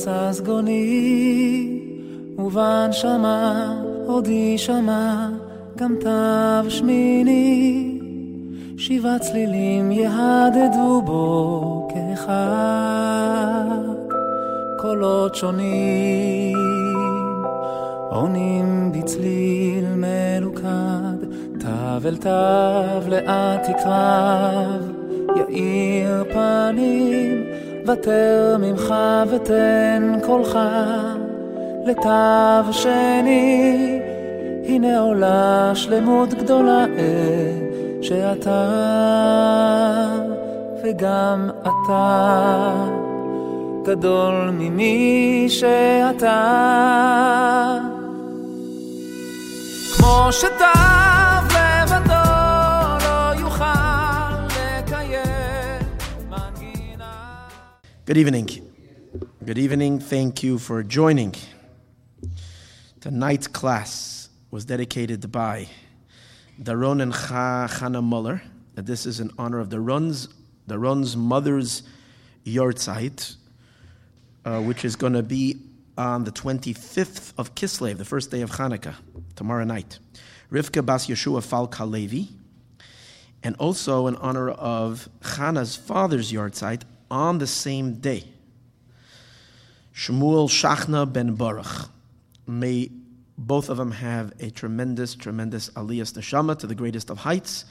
וססגוני, ובנשמה עוד יישמע גם תו שמיני, שבעה צלילים יהדהדו בו כאחד, קולות שונים עונים בצליל מלוכד, תו אל תו לאט יקרב, יאיר פנים, ותר ממך ותן קולך לתו שני, הנה עולה שלמות גדולה שאתה וגם אתה גדול ממי שאתה. כמו שתו Good evening. Good evening. Thank you for joining. Tonight's class was dedicated by Daron and Cha- Chana Muller. This is in honor of Daron's, Daron's mother's yahrzeit, uh, which is going to be on the 25th of Kislev, the first day of Hanukkah, tomorrow night. Rivka Bas Yeshua Falk Halevi, and also in honor of Chana's father's yahrzeit on the same day. Shmuel Shachna ben Baruch. May both of them have a tremendous, tremendous aliyas neshama to the greatest of heights.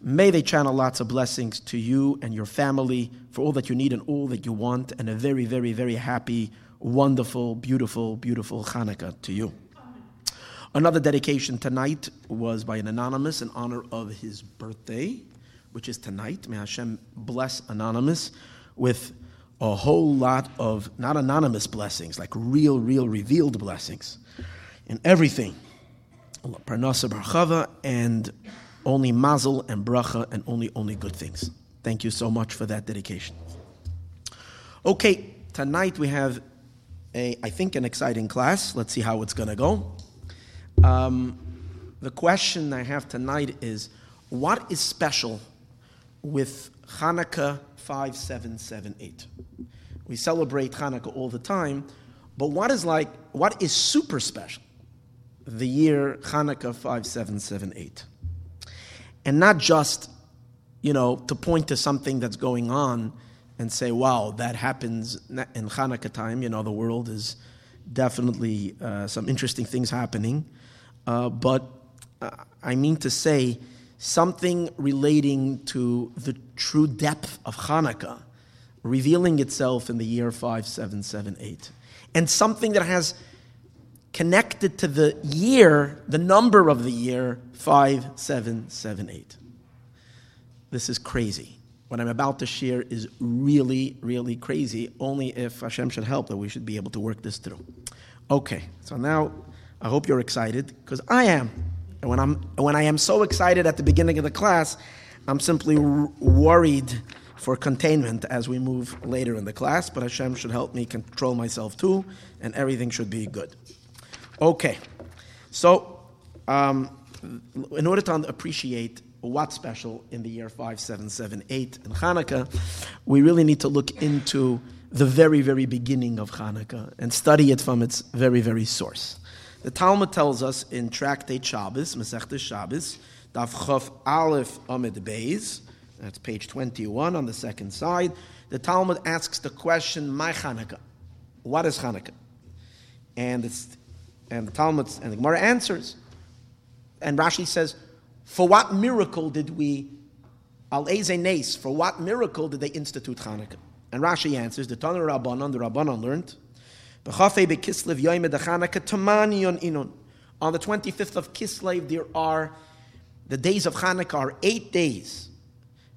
May they channel lots of blessings to you and your family for all that you need and all that you want, and a very, very, very happy, wonderful, beautiful, beautiful Hanukkah to you. Another dedication tonight was by an anonymous in honor of his birthday, which is tonight. May Hashem bless anonymous with a whole lot of not anonymous blessings, like real, real revealed blessings in everything. Parnasa Barchava and only mazel and bracha and only only good things. Thank you so much for that dedication. Okay, tonight we have a I think an exciting class. Let's see how it's to go. Um, the question I have tonight is what is special with Hanukkah 5778? We celebrate Hanukkah all the time, but what is like what is super special? The year Hanukkah 5778. And not just, you know, to point to something that's going on and say, wow, that happens in Hanukkah time. You know, the world is definitely uh, some interesting things happening. Uh, but uh, I mean to say something relating to the true depth of Hanukkah revealing itself in the year 5778. And something that has connected to the year, the number of the year 5778. This is crazy. What I'm about to share is really, really crazy. Only if Hashem should help that we should be able to work this through. Okay, so now I hope you're excited because I am. And when I'm when I am so excited at the beginning of the class, I'm simply r- worried for containment as we move later in the class. But Hashem should help me control myself too, and everything should be good. Okay, so um, in order to appreciate what's special in the year 5778 in Hanukkah, we really need to look into the very, very beginning of Hanukkah and study it from its very, very source. The Talmud tells us in Tractate Shabbos, Masechta Shabbos, Daf Chof Aleph Amud Beis, that's page 21 on the second side, the Talmud asks the question, Mai Hanukkah. What is Hanukkah? And, it's, and the Talmud and the Gemara answers. And Rashi says, For what miracle did we, Al Nes, for what miracle did they institute Hanukkah? And Rashi answers, the Tanur Rabbanon, the Rabbanon learned, on the 25th of Kislev, there are the days of Hanukkah are eight days.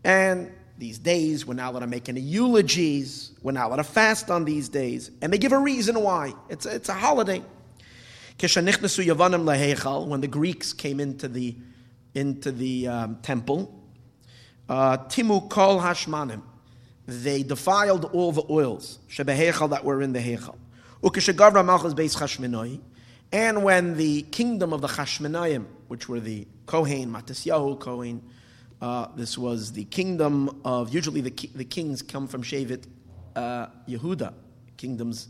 And these days, we're not allowed to make any eulogies. We're not allowed to fast on these days. And they give a reason why. It's a, it's a holiday. When the Greeks came into the, into the um, temple, uh, Timu kol hashmanim, they defiled all the oils that were in the Heichal. And when the kingdom of the Chashmonaim, which were the Kohen, Matisyahu Kohen, uh, this was the kingdom of, usually the, the kings come from Shevet uh, Yehuda, kingdoms,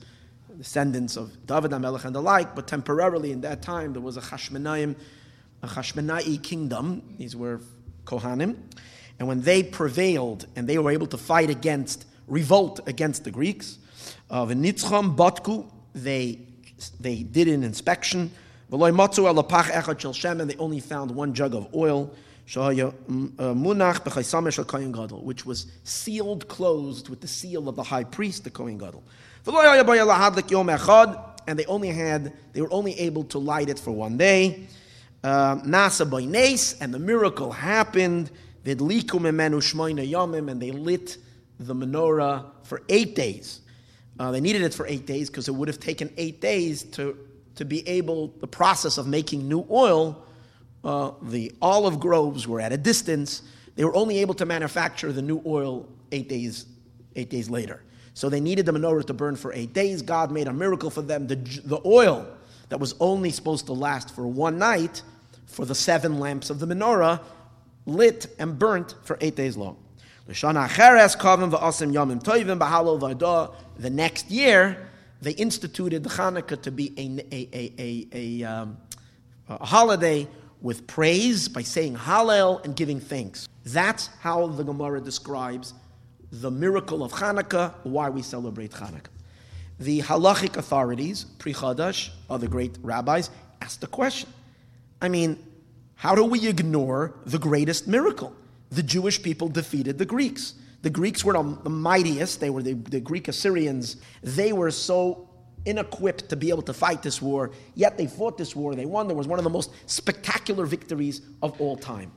descendants of David HaMelech and the like, but temporarily in that time there was a Chashmonaim, a Chashmonai kingdom. These were Kohanim. And when they prevailed and they were able to fight against, revolt against the Greeks, of uh, Nitzcham Batku, they, they did an inspection. And they only found one jug of oil, which was sealed closed with the seal of the high priest, the Kohen Gadol. And they only had, they were only able to light it for one day. Uh, Nasa by and the miracle happened. And they lit the menorah for eight days. Uh, they needed it for eight days because it would have taken eight days to, to be able, the process of making new oil. Uh, the olive groves were at a distance. They were only able to manufacture the new oil eight days, eight days later. So they needed the menorah to burn for eight days. God made a miracle for them. The, the oil that was only supposed to last for one night, for the seven lamps of the menorah, lit and burnt for eight days long. The next year, they instituted Hanukkah to be a, a, a, a, um, a holiday with praise by saying Hallel and giving thanks. That's how the Gemara describes the miracle of Hanukkah, why we celebrate Hanukkah. The halachic authorities, Pri Chadash, other great rabbis, asked the question. I mean, how do we ignore the greatest miracle? The Jewish people defeated the Greeks. The Greeks were the mightiest. They were the, the Greek Assyrians. They were so inequipped to be able to fight this war, yet they fought this war. They won. There was one of the most spectacular victories of all time.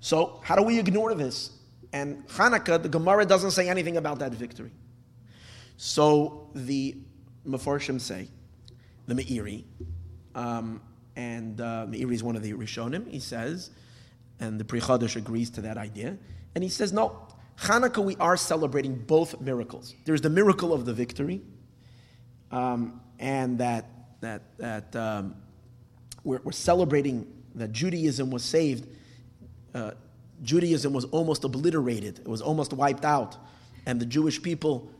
So, how do we ignore this? And Hanukkah, the Gemara doesn't say anything about that victory. So the Mefarshim say, the Meiri, um, and uh, Meiri is one of the Rishonim, he says, and the Pri Chadash agrees to that idea, and he says, no, Hanukkah we are celebrating both miracles. There's the miracle of the victory, um, and that, that, that um, we're, we're, celebrating that Judaism was saved. Uh, Judaism was almost obliterated, it was almost wiped out, and the Jewish people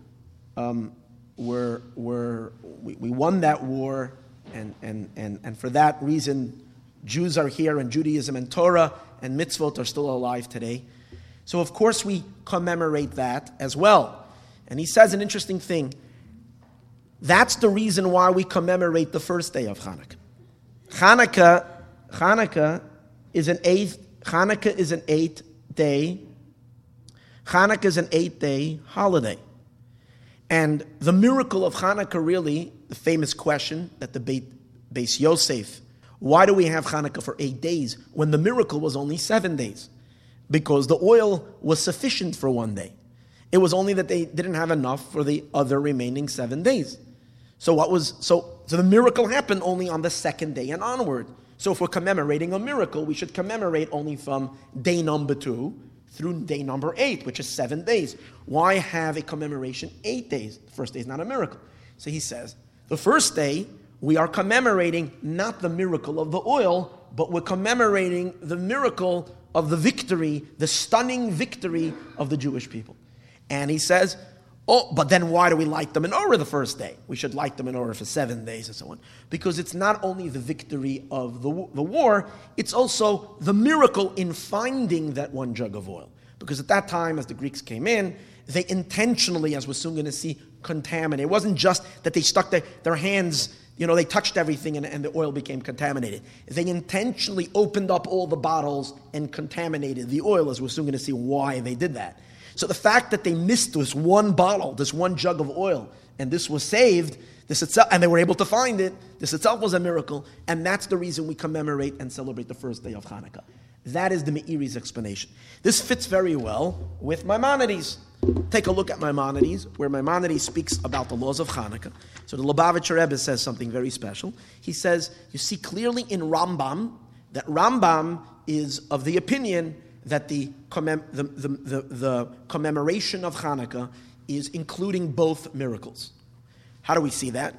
um, were, were we, we won that war and, and, and, and for that reason, Jews are here, and Judaism and Torah and mitzvot are still alive today. So, of course, we commemorate that as well. And he says an interesting thing. That's the reason why we commemorate the first day of Hanukkah. Hanukkah, Hanukkah is an eighth. Hanukkah is an eighth day. Hanukkah is an eight day holiday. And the miracle of Hanukkah, really, the famous question that the Beit, Beis Yosef, why do we have Hanukkah for eight days when the miracle was only seven days? Because the oil was sufficient for one day. It was only that they didn't have enough for the other remaining seven days. So what was so so the miracle happened only on the second day and onward. So if we're commemorating a miracle, we should commemorate only from day number two through day number eight, which is seven days. Why have a commemoration eight days? The first day is not a miracle. So he says, the first day, we are commemorating not the miracle of the oil, but we're commemorating the miracle of the victory, the stunning victory of the Jewish people. And he says, Oh, but then why do we light the menorah the first day? We should light the menorah for seven days and so on. Because it's not only the victory of the, the war, it's also the miracle in finding that one jug of oil. Because at that time, as the Greeks came in, they intentionally, as we're soon going to see, contaminated. It wasn't just that they stuck their, their hands, you know, they touched everything and, and the oil became contaminated. They intentionally opened up all the bottles and contaminated the oil, as we're soon going to see why they did that. So the fact that they missed this one bottle, this one jug of oil, and this was saved, this itself, and they were able to find it, this itself was a miracle, and that's the reason we commemorate and celebrate the first day of Hanukkah. That is the Meiri's explanation. This fits very well with Maimonides. Take a look at Maimonides, where Maimonides speaks about the laws of Hanukkah. So the Lubavitcher Rebbe says something very special. He says, you see clearly in Rambam that Rambam is of the opinion that the, commem- the, the, the, commemoration of Hanukkah is including both miracles. How do we see that?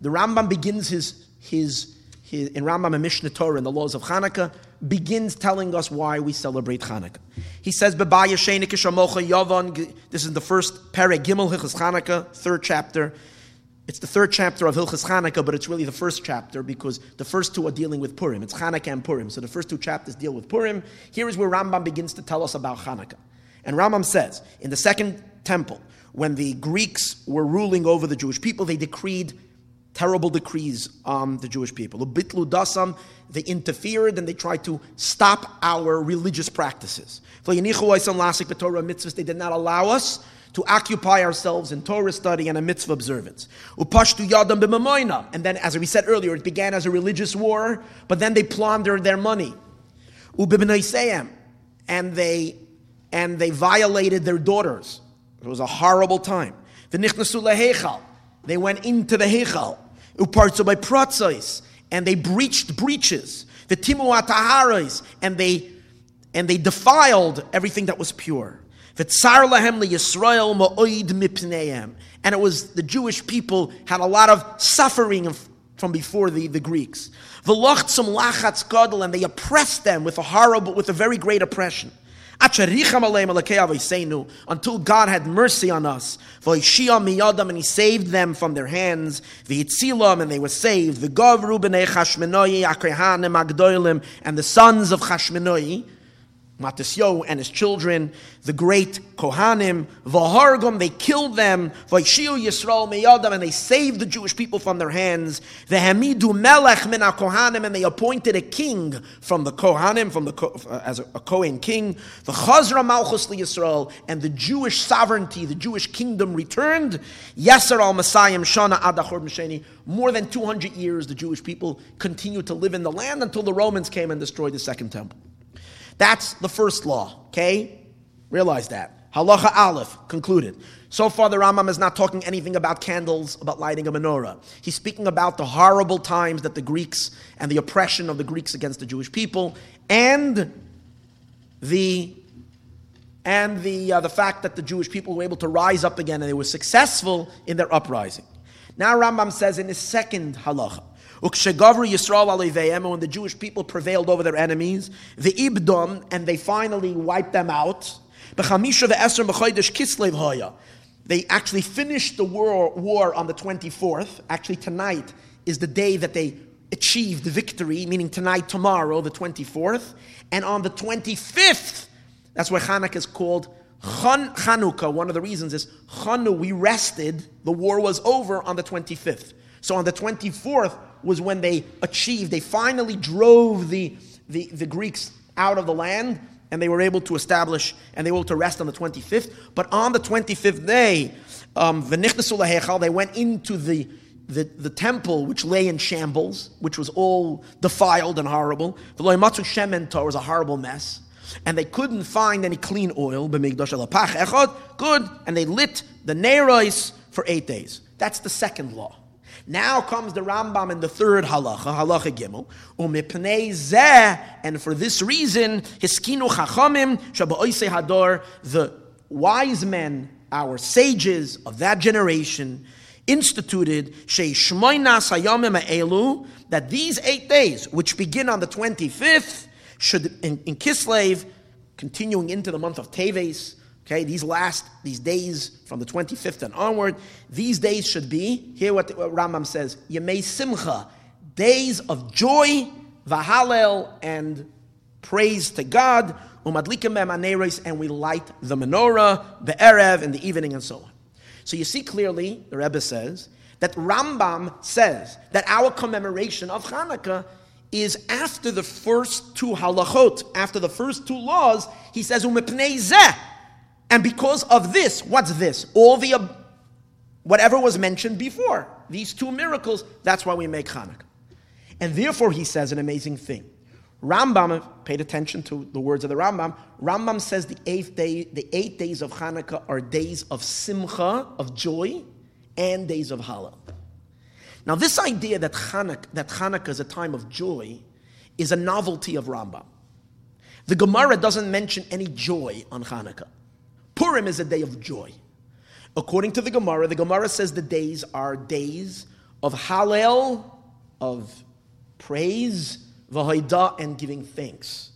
The Rambam begins his, his, in Rambam and Mishnah Torah in the laws of Hanukkah, begins telling us why we celebrate Hanukkah. He says. This is the first Perek Gimel Hilchas Hanukkah, third chapter. It's the third chapter of Hilchas Hanukkah, but it's really the first chapter because the first two are dealing with Purim. It's Hanukkah and Purim. So the first two chapters deal with Purim. Here is where Rambam begins to tell us about Hanukkah. And Rambam says, in the second temple, when the Greeks were ruling over the Jewish people, they decreed terrible decrees on the Jewish people. Ubitlu dasam, they interfered and they tried to stop our religious practices. They did not allow us to occupy ourselves in Torah study and a mitzvah observance. Upashtu yadam b'mamoina. And then, as we said earlier, it began as a religious war, but then they plundered their money. Ubibnaiseim. And they, and they violated their daughters. It was a horrible time. The nichnasu lehechal. They went into the hechal upartzo by pratzos, and they breached breaches, the timu ataharos, and they and they defiled everything that was pure. V'tzar lahem Yisrael ma'oid mipneim. And it was the Jewish people had a lot of suffering from before the, the Greeks. V'lochtzum lachatz gadol, and they oppressed them with a horrible, with a very great oppression until God had mercy on us. And he saved them from their hands. And they were saved. And the sons of Chashmenoi, Matisyo and his children, the great Kohanim, Vahargum, they killed them, Vaishiu Yisrael Meyadam, and they saved the Jewish people from their hands. The Hamidu Melech min Kohanim, and they appointed a king from the Kohanim, from the uh, as a, a Kohen king. The Chazra Malchus Yisrael, and the Jewish sovereignty, the Jewish kingdom returned. Yasser al Messiah Shana Adachor Misheni. More than 200 years, the Jewish people continued to live in the land until the Romans came and destroyed the second temple. That's the first law, okay? Realize that. Halacha Aleph, concluded. So far, the Rambam is not talking anything about candles, about lighting a menorah. He's speaking about the horrible times that the Greeks and the oppression of the Greeks against the Jewish people, and the and the uh, the fact that the Jewish people were able to rise up again and they were successful in their uprising. Now, Rambam says in his second halacha, Ukshegavru Yisrael when the Jewish people prevailed over their enemies, the Ibdom, and they finally wiped them out. They actually finished the war, war on the 24th. Actually, tonight is the day that they achieved victory, meaning tonight, tomorrow, the 24th. And on the 25th, that's why Hanukkah is called Chan- Chanukah. One of the reasons is Chanu, we rested, the war was over on the 25th. So on the 24th, was when they achieved, they finally drove the, the, the Greeks out of the land and they were able to establish and they were able to rest on the 25th. But on the 25th day, um, they went into the, the, the temple which lay in shambles, which was all defiled and horrible. The Loimatsu Shemento was a horrible mess. And they couldn't find any clean oil, good, and they lit the Nerois for eight days. That's the second law. Now comes the Rambam in the third halacha, halacha gimel, umipnei zeh, and for this reason, hiskinu chachamim shabaoise hador, the wise men, our sages of that generation, instituted sheishmoinas hayamim elu, that these eight days, which begin on the 25th, should, in, in Kislev, continuing into the month of Teves, Okay, these last, these days from the 25th and onward, these days should be, hear what, what Rambam says, Yemei Simcha, days of joy, Vahalel, and praise to God, and we light the menorah, the Erev, in the evening, and so on. So you see clearly, the Rebbe says, that Rambam says that our commemoration of Hanukkah is after the first two halachot, after the first two laws, he says, Umepnei zeh, and because of this, what's this? All the whatever was mentioned before, these two miracles, that's why we make Hanukkah. And therefore, he says an amazing thing. Rambam paid attention to the words of the Rambam. Rambam says the eighth day, the eight days of Hanukkah are days of simcha, of joy, and days of Hallel. Now, this idea that Hanukkah, that Hanukkah is a time of joy is a novelty of Rambam. The Gemara doesn't mention any joy on Hanukkah. Purim is a day of joy. According to the Gemara, the Gemara says the days are days of Hallel, of praise, v'hoida, and giving thanks.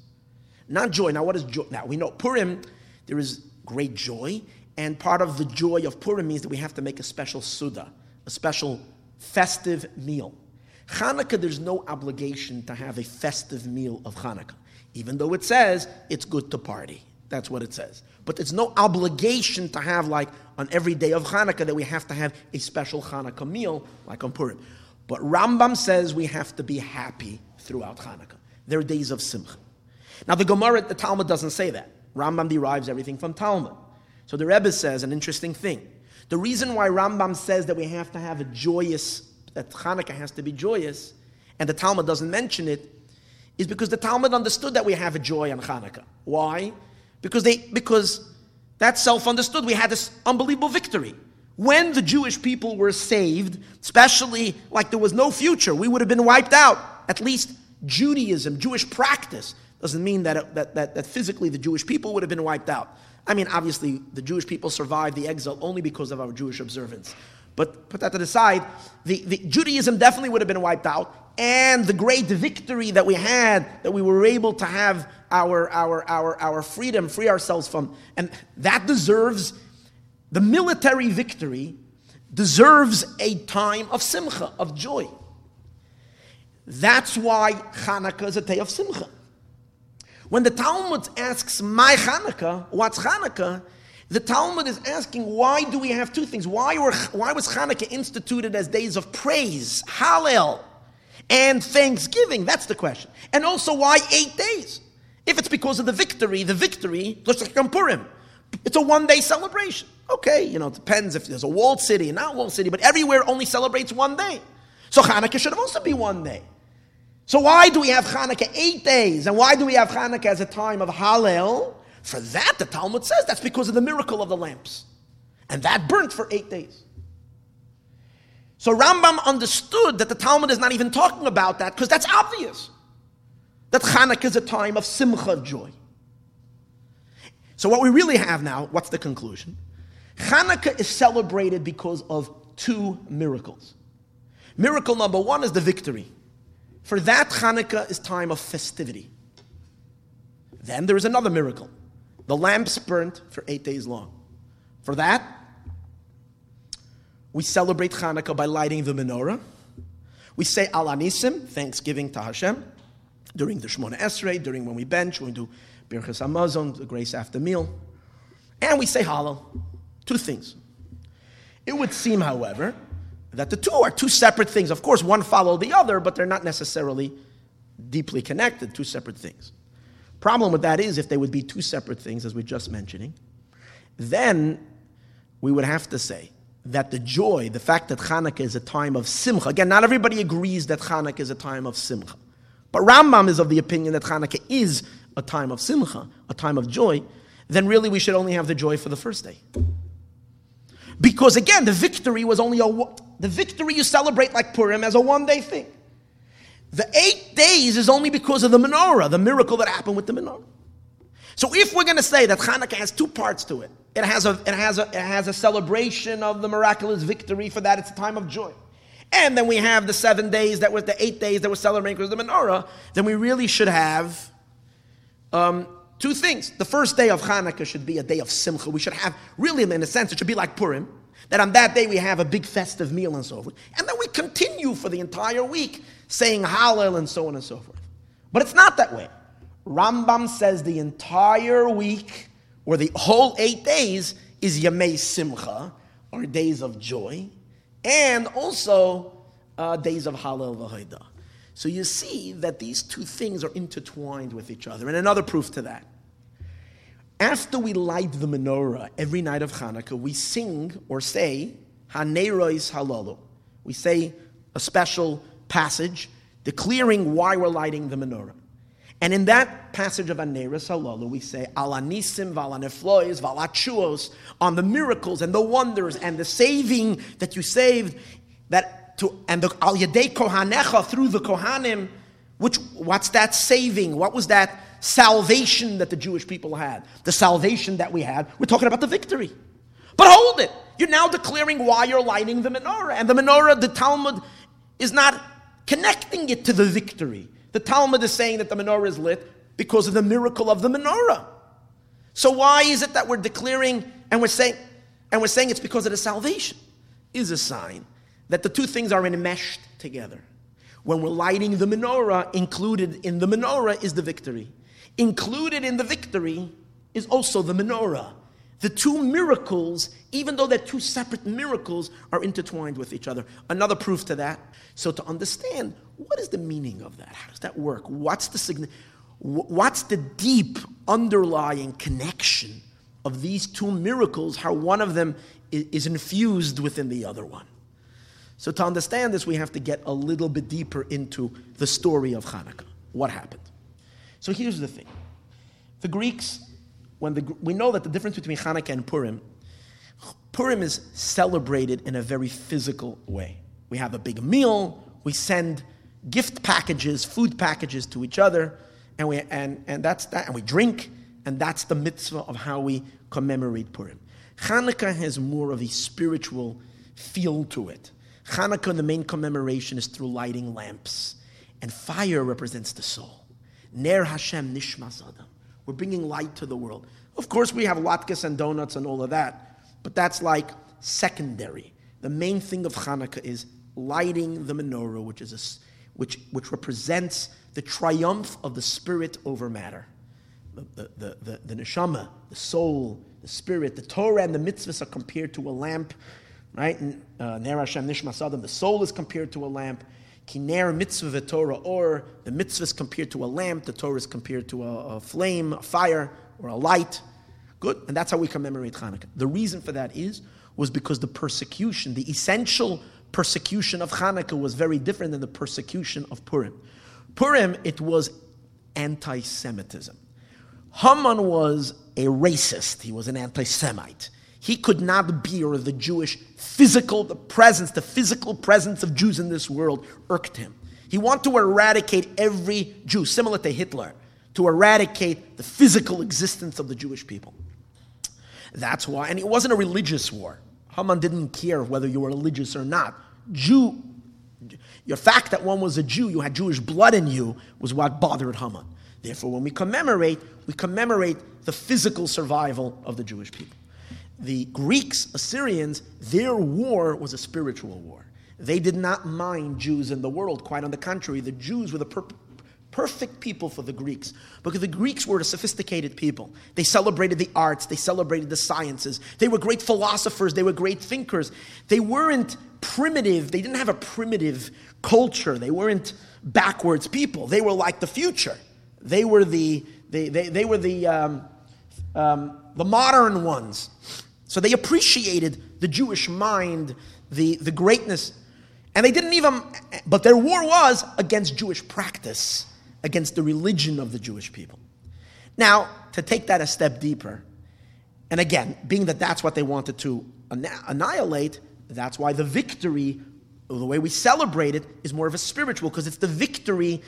Not joy. Now, what is joy? Now, we know Purim, there is great joy, and part of the joy of Purim means that we have to make a special suda, a special festive meal. Hanukkah, there's no obligation to have a festive meal of Hanukkah, even though it says it's good to party. That's what it says. But it's no obligation to have, like, on every day of Hanukkah, that we have to have a special Hanukkah meal, like on Purim. But Rambam says we have to be happy throughout Hanukkah. There are days of Simcha. Now, the Gemara, the Talmud doesn't say that. Rambam derives everything from Talmud. So the Rebbe says an interesting thing. The reason why Rambam says that we have to have a joyous, that Hanukkah has to be joyous, and the Talmud doesn't mention it, is because the Talmud understood that we have a joy on Hanukkah. Why? Because they because that's self-understood. We had this unbelievable victory. When the Jewish people were saved, especially like there was no future, we would have been wiped out. At least Judaism, Jewish practice, doesn't mean that, that, that, that physically the Jewish people would have been wiped out. I mean, obviously, the Jewish people survived the exile only because of our Jewish observance. But put that to the side, the, the Judaism definitely would have been wiped out, and the great victory that we had, that we were able to have our, our, our, our freedom, free ourselves from. And that deserves, the military victory deserves a time of simcha, of joy. That's why Hanukkah is a day of simcha. When the Talmud asks, mai Hanukkah, what's Hanukkah? The Talmud is asking, why do we have two things? Why, were, why was Hanukkah instituted as days of praise, Hallel, and thanksgiving? That's the question. And also, why eight days? If it's because of the victory, the victory, it's a one day celebration. Okay, you know, it depends if there's a walled city and not a walled city, but everywhere only celebrates one day. So Hanukkah should also be one day. So why do we have Hanukkah eight days? And why do we have Hanukkah as a time of Hallel? For that, the Talmud says that's because of the miracle of the lamps. And that burnt for eight days. So Rambam understood that the Talmud is not even talking about that because that's obvious that Hanukkah is a time of simcha, joy. So, what we really have now, what's the conclusion? Hanukkah is celebrated because of two miracles. Miracle number one is the victory. For that, Hanukkah is time of festivity. Then there is another miracle. The lamps burnt for eight days long. For that, we celebrate Hanukkah by lighting the menorah. We say Al Anisim, thanksgiving to Hashem during the Shemona Esrei, during when we bench, when we do Birchas Hamazon, the grace after meal. And we say Hallel. Two things. It would seem, however, that the two are two separate things. Of course, one follow the other, but they're not necessarily deeply connected, two separate things. Problem with that is if they would be two separate things, as we're just mentioning, then we would have to say that the joy, the fact that Hanukkah is a time of simcha, again, not everybody agrees that Hanukkah is a time of simcha. But Rambam is of the opinion that Hanukkah is a time of simcha, a time of joy, then really we should only have the joy for the first day. Because again, the victory was only a the victory you celebrate like Purim as a one day thing. The eight days is only because of the menorah, the miracle that happened with the menorah. So if we're going to say that Hanukkah has two parts to it, it has a it has a it has a celebration of the miraculous victory. For that, it's a time of joy. And then we have the seven days that was the eight days that were celebrating because the menorah, then we really should have um, two things. The first day of Hanukkah should be a day of simcha. We should have, really, in a sense, it should be like Purim, that on that day we have a big festive meal and so forth. And then we continue for the entire week saying Hallel and so on and so forth. But it's not that way. Rambam says the entire week, or the whole eight days, is Yamei Simcha, or days of joy and also uh, days of Hallel v'Hoida. So you see that these two things are intertwined with each other. And another proof to that. After we light the menorah every night of Hanukkah, we sing or say Hanerois Halalu. We say a special passage declaring why we're lighting the menorah. And in that passage of Aneris Halalu, we say Alanisim, Valaneflois, Valachuos, on the miracles and the wonders and the saving that you saved, that to, and the Al Yadei Kohanecha through the Kohanim, which what's that saving? What was that salvation that the Jewish people had? The salvation that we had. We're talking about the victory. But hold it. You're now declaring why you're lighting the menorah. And the menorah, the Talmud, is not connecting it to the victory. The Talmud is saying that the menorah is lit because of the miracle of the menorah. So why is it that we're declaring and we're saying and we're saying it's because of the salvation? Is a sign that the two things are enmeshed together. When we're lighting the menorah, included in the menorah is the victory. Included in the victory is also the menorah. The two miracles, even though they're two separate miracles, are intertwined with each other. Another proof to that. So to understand what is the meaning of that? How does that work? What's the sign- What's the deep underlying connection of these two miracles? How one of them is infused within the other one. So to understand this, we have to get a little bit deeper into the story of Hanukkah. What happened? So here's the thing: the Greeks when the, we know that the difference between Hanukkah and Purim, Purim is celebrated in a very physical way. We have a big meal, we send gift packages, food packages to each other, and, we, and, and that's that, and we drink, and that's the mitzvah of how we commemorate Purim. Hanukkah has more of a spiritual feel to it. Hanukkah, the main commemoration is through lighting lamps, and fire represents the soul. Ner Hashem Nishmas Adam. We're bringing light to the world. Of course, we have latkes and donuts and all of that, but that's like secondary. The main thing of Hanukkah is lighting the menorah, which, is a, which, which represents the triumph of the spirit over matter. The, the, the, the, the neshama, the soul, the spirit, the Torah and the mitzvahs are compared to a lamp, right? Uh, Ner Hashem Nishmas the soul is compared to a lamp. Kiner mitzvah Torah, or the mitzvah is compared to a lamp, the Torah is compared to a, a, flame, a fire, or a light. Good, and that's how we commemorate Hanukkah. The reason for that is was because the persecution, the essential persecution of Hanukkah, was very different than the persecution of Purim. Purim, it was anti-Semitism. Haman was a racist. He was an anti-Semite. He could not bear the Jewish physical the presence, the physical presence of Jews in this world irked him. He wanted to eradicate every Jew, similar to Hitler, to eradicate the physical existence of the Jewish people. That's why, and it wasn't a religious war. Haman didn't care whether you were religious or not. Jew, your fact that one was a Jew, you had Jewish blood in you, was what bothered Haman. Therefore, when we commemorate, we commemorate the physical survival of the Jewish people the Greeks, Assyrians, their war was a spiritual war. They did not mind Jews in the world. Quite on the contrary, the Jews were the per- perfect people for the Greeks because the Greeks were a sophisticated people. They celebrated the arts, they celebrated the sciences, they were great philosophers, they were great thinkers. They weren't primitive, they didn't have a primitive culture, they weren't backwards people. They were like the future. They were the, they, they, they were the, um, um, the modern ones. So they appreciated the Jewish mind, the, the greatness. And they didn't even, but their war was against Jewish practice, against the religion of the Jewish people. Now, to take that a step deeper, and again, being that that's what they wanted to annihilate, that's why the victory, the way we celebrate it, is more of a spiritual, because it's the victory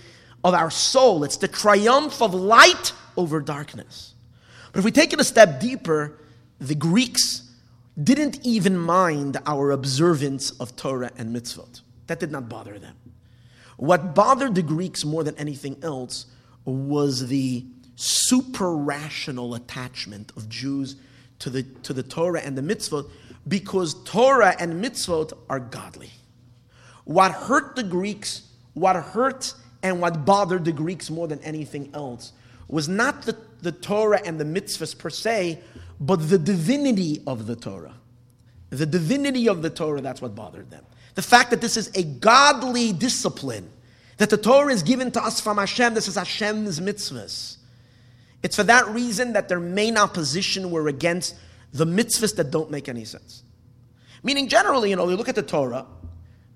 of our soul. It's the triumph of light over darkness. But if we take it a step deeper, the Greeks didn't even mind our observance of Torah and mitzvot. That did not bother them. What bothered the Greeks more than anything else was the super rational attachment of Jews to the, to the Torah and the mitzvot because Torah and mitzvot are godly. What hurt the Greeks, what hurt and what bothered the Greeks more than anything else was not the, the Torah and the mitzvahs per se, but the divinity of the Torah. The divinity of the Torah, that's what bothered them. The fact that this is a godly discipline, that the Torah is given to us from Hashem, this is Hashem's mitzvahs. It's for that reason that their main opposition were against the mitzvahs that don't make any sense. Meaning, generally, you know, you look at the Torah,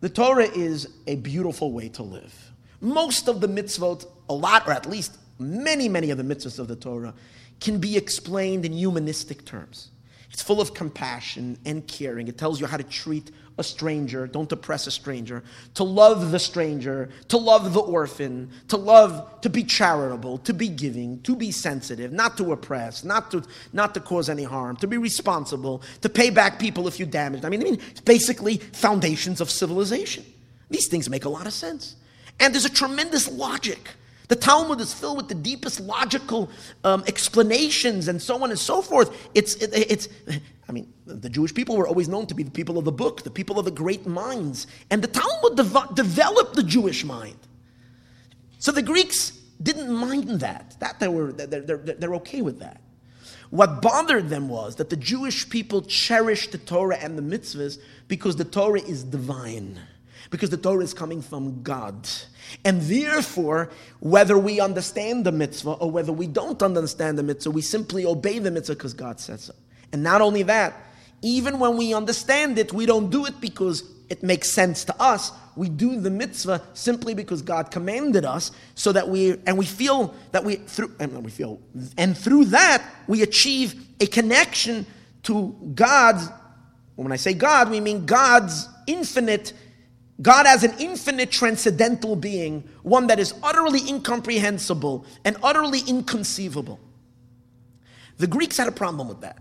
the Torah is a beautiful way to live. Most of the mitzvot, a lot, or at least many, many of the mitzvahs of the Torah, can be explained in humanistic terms. It's full of compassion and caring. It tells you how to treat a stranger, don't oppress a stranger, to love the stranger, to love the orphan, to love, to be charitable, to be giving, to be sensitive, not to oppress, not to, not to cause any harm, to be responsible, to pay back people if you damaged. I mean, I mean, it's basically foundations of civilization. These things make a lot of sense. And there's a tremendous logic. The Talmud is filled with the deepest logical um, explanations and so on and so forth. It's, it, it's, I mean, the Jewish people were always known to be the people of the book, the people of the great minds. And the Talmud dev- developed the Jewish mind. So the Greeks didn't mind that. That they were, they're, they're, they're okay with that. What bothered them was that the Jewish people cherished the Torah and the mitzvahs because the Torah is divine, because the Torah is coming from God. And therefore, whether we understand the mitzvah or whether we don't understand the mitzvah, we simply obey the mitzvah because God said so. And not only that, even when we understand it, we don't do it because it makes sense to us. We do the mitzvah simply because God commanded us, so that we and we feel that we through and we feel and through that we achieve a connection to God's. When I say God, we mean God's infinite God as an infinite transcendental being, one that is utterly incomprehensible and utterly inconceivable. The Greeks had a problem with that.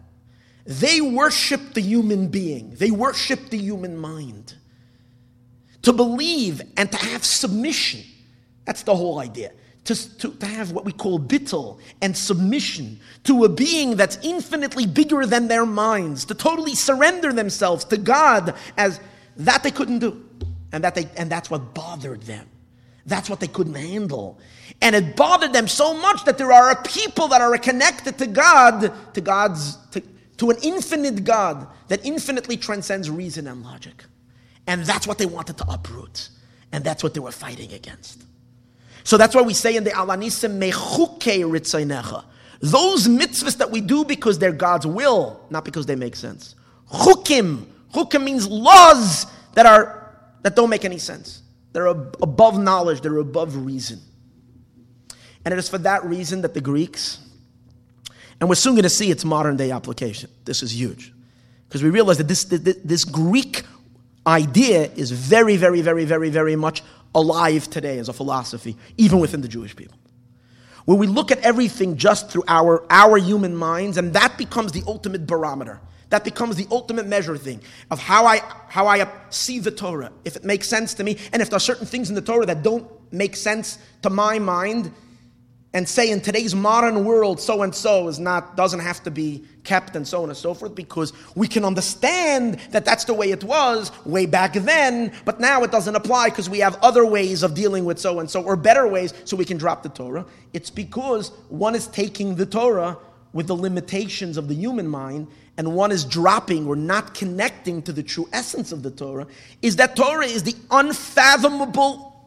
They worshiped the human being, they worshiped the human mind. To believe and to have submission, that's the whole idea. To, to, to have what we call bittul and submission to a being that's infinitely bigger than their minds, to totally surrender themselves to God as that they couldn't do. And, that they, and that's what bothered them. That's what they couldn't handle. And it bothered them so much that there are people that are connected to God, to God's, to, to an infinite God that infinitely transcends reason and logic. And that's what they wanted to uproot. And that's what they were fighting against. So that's why we say in the Alanisim, Mechuke Ritzainecha. Those mitzvahs that we do because they're God's will, not because they make sense. Chukim. Chukim means laws that are that don't make any sense. They're ab- above knowledge, they're above reason. And it is for that reason that the Greeks, and we're soon going to see its modern day application. This is huge. Because we realize that this, this, this Greek idea is very, very, very, very, very much alive today as a philosophy, even within the Jewish people. Where we look at everything just through our, our human minds, and that becomes the ultimate barometer. That becomes the ultimate measure thing of how I how I see the Torah. If it makes sense to me, and if there are certain things in the Torah that don't make sense to my mind, and say in today's modern world so and so is not doesn't have to be kept and so on and so forth because we can understand that that's the way it was way back then but now it doesn't apply because we have other ways of dealing with so and so or better ways so we can drop the torah it's because one is taking the torah with the limitations of the human mind and one is dropping or not connecting to the true essence of the Torah, is that Torah is the unfathomable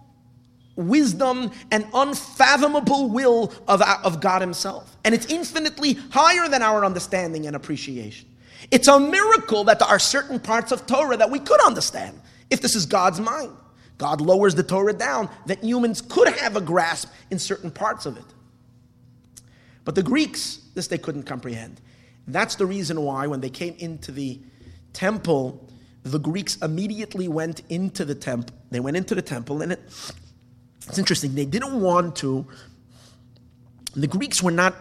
wisdom and unfathomable will of, of God Himself. And it's infinitely higher than our understanding and appreciation. It's a miracle that there are certain parts of Torah that we could understand if this is God's mind. God lowers the Torah down that humans could have a grasp in certain parts of it. But the Greeks, this they couldn't comprehend. That's the reason why, when they came into the temple, the Greeks immediately went into the temple. They went into the temple, and it, it's interesting. They didn't want to. The Greeks were not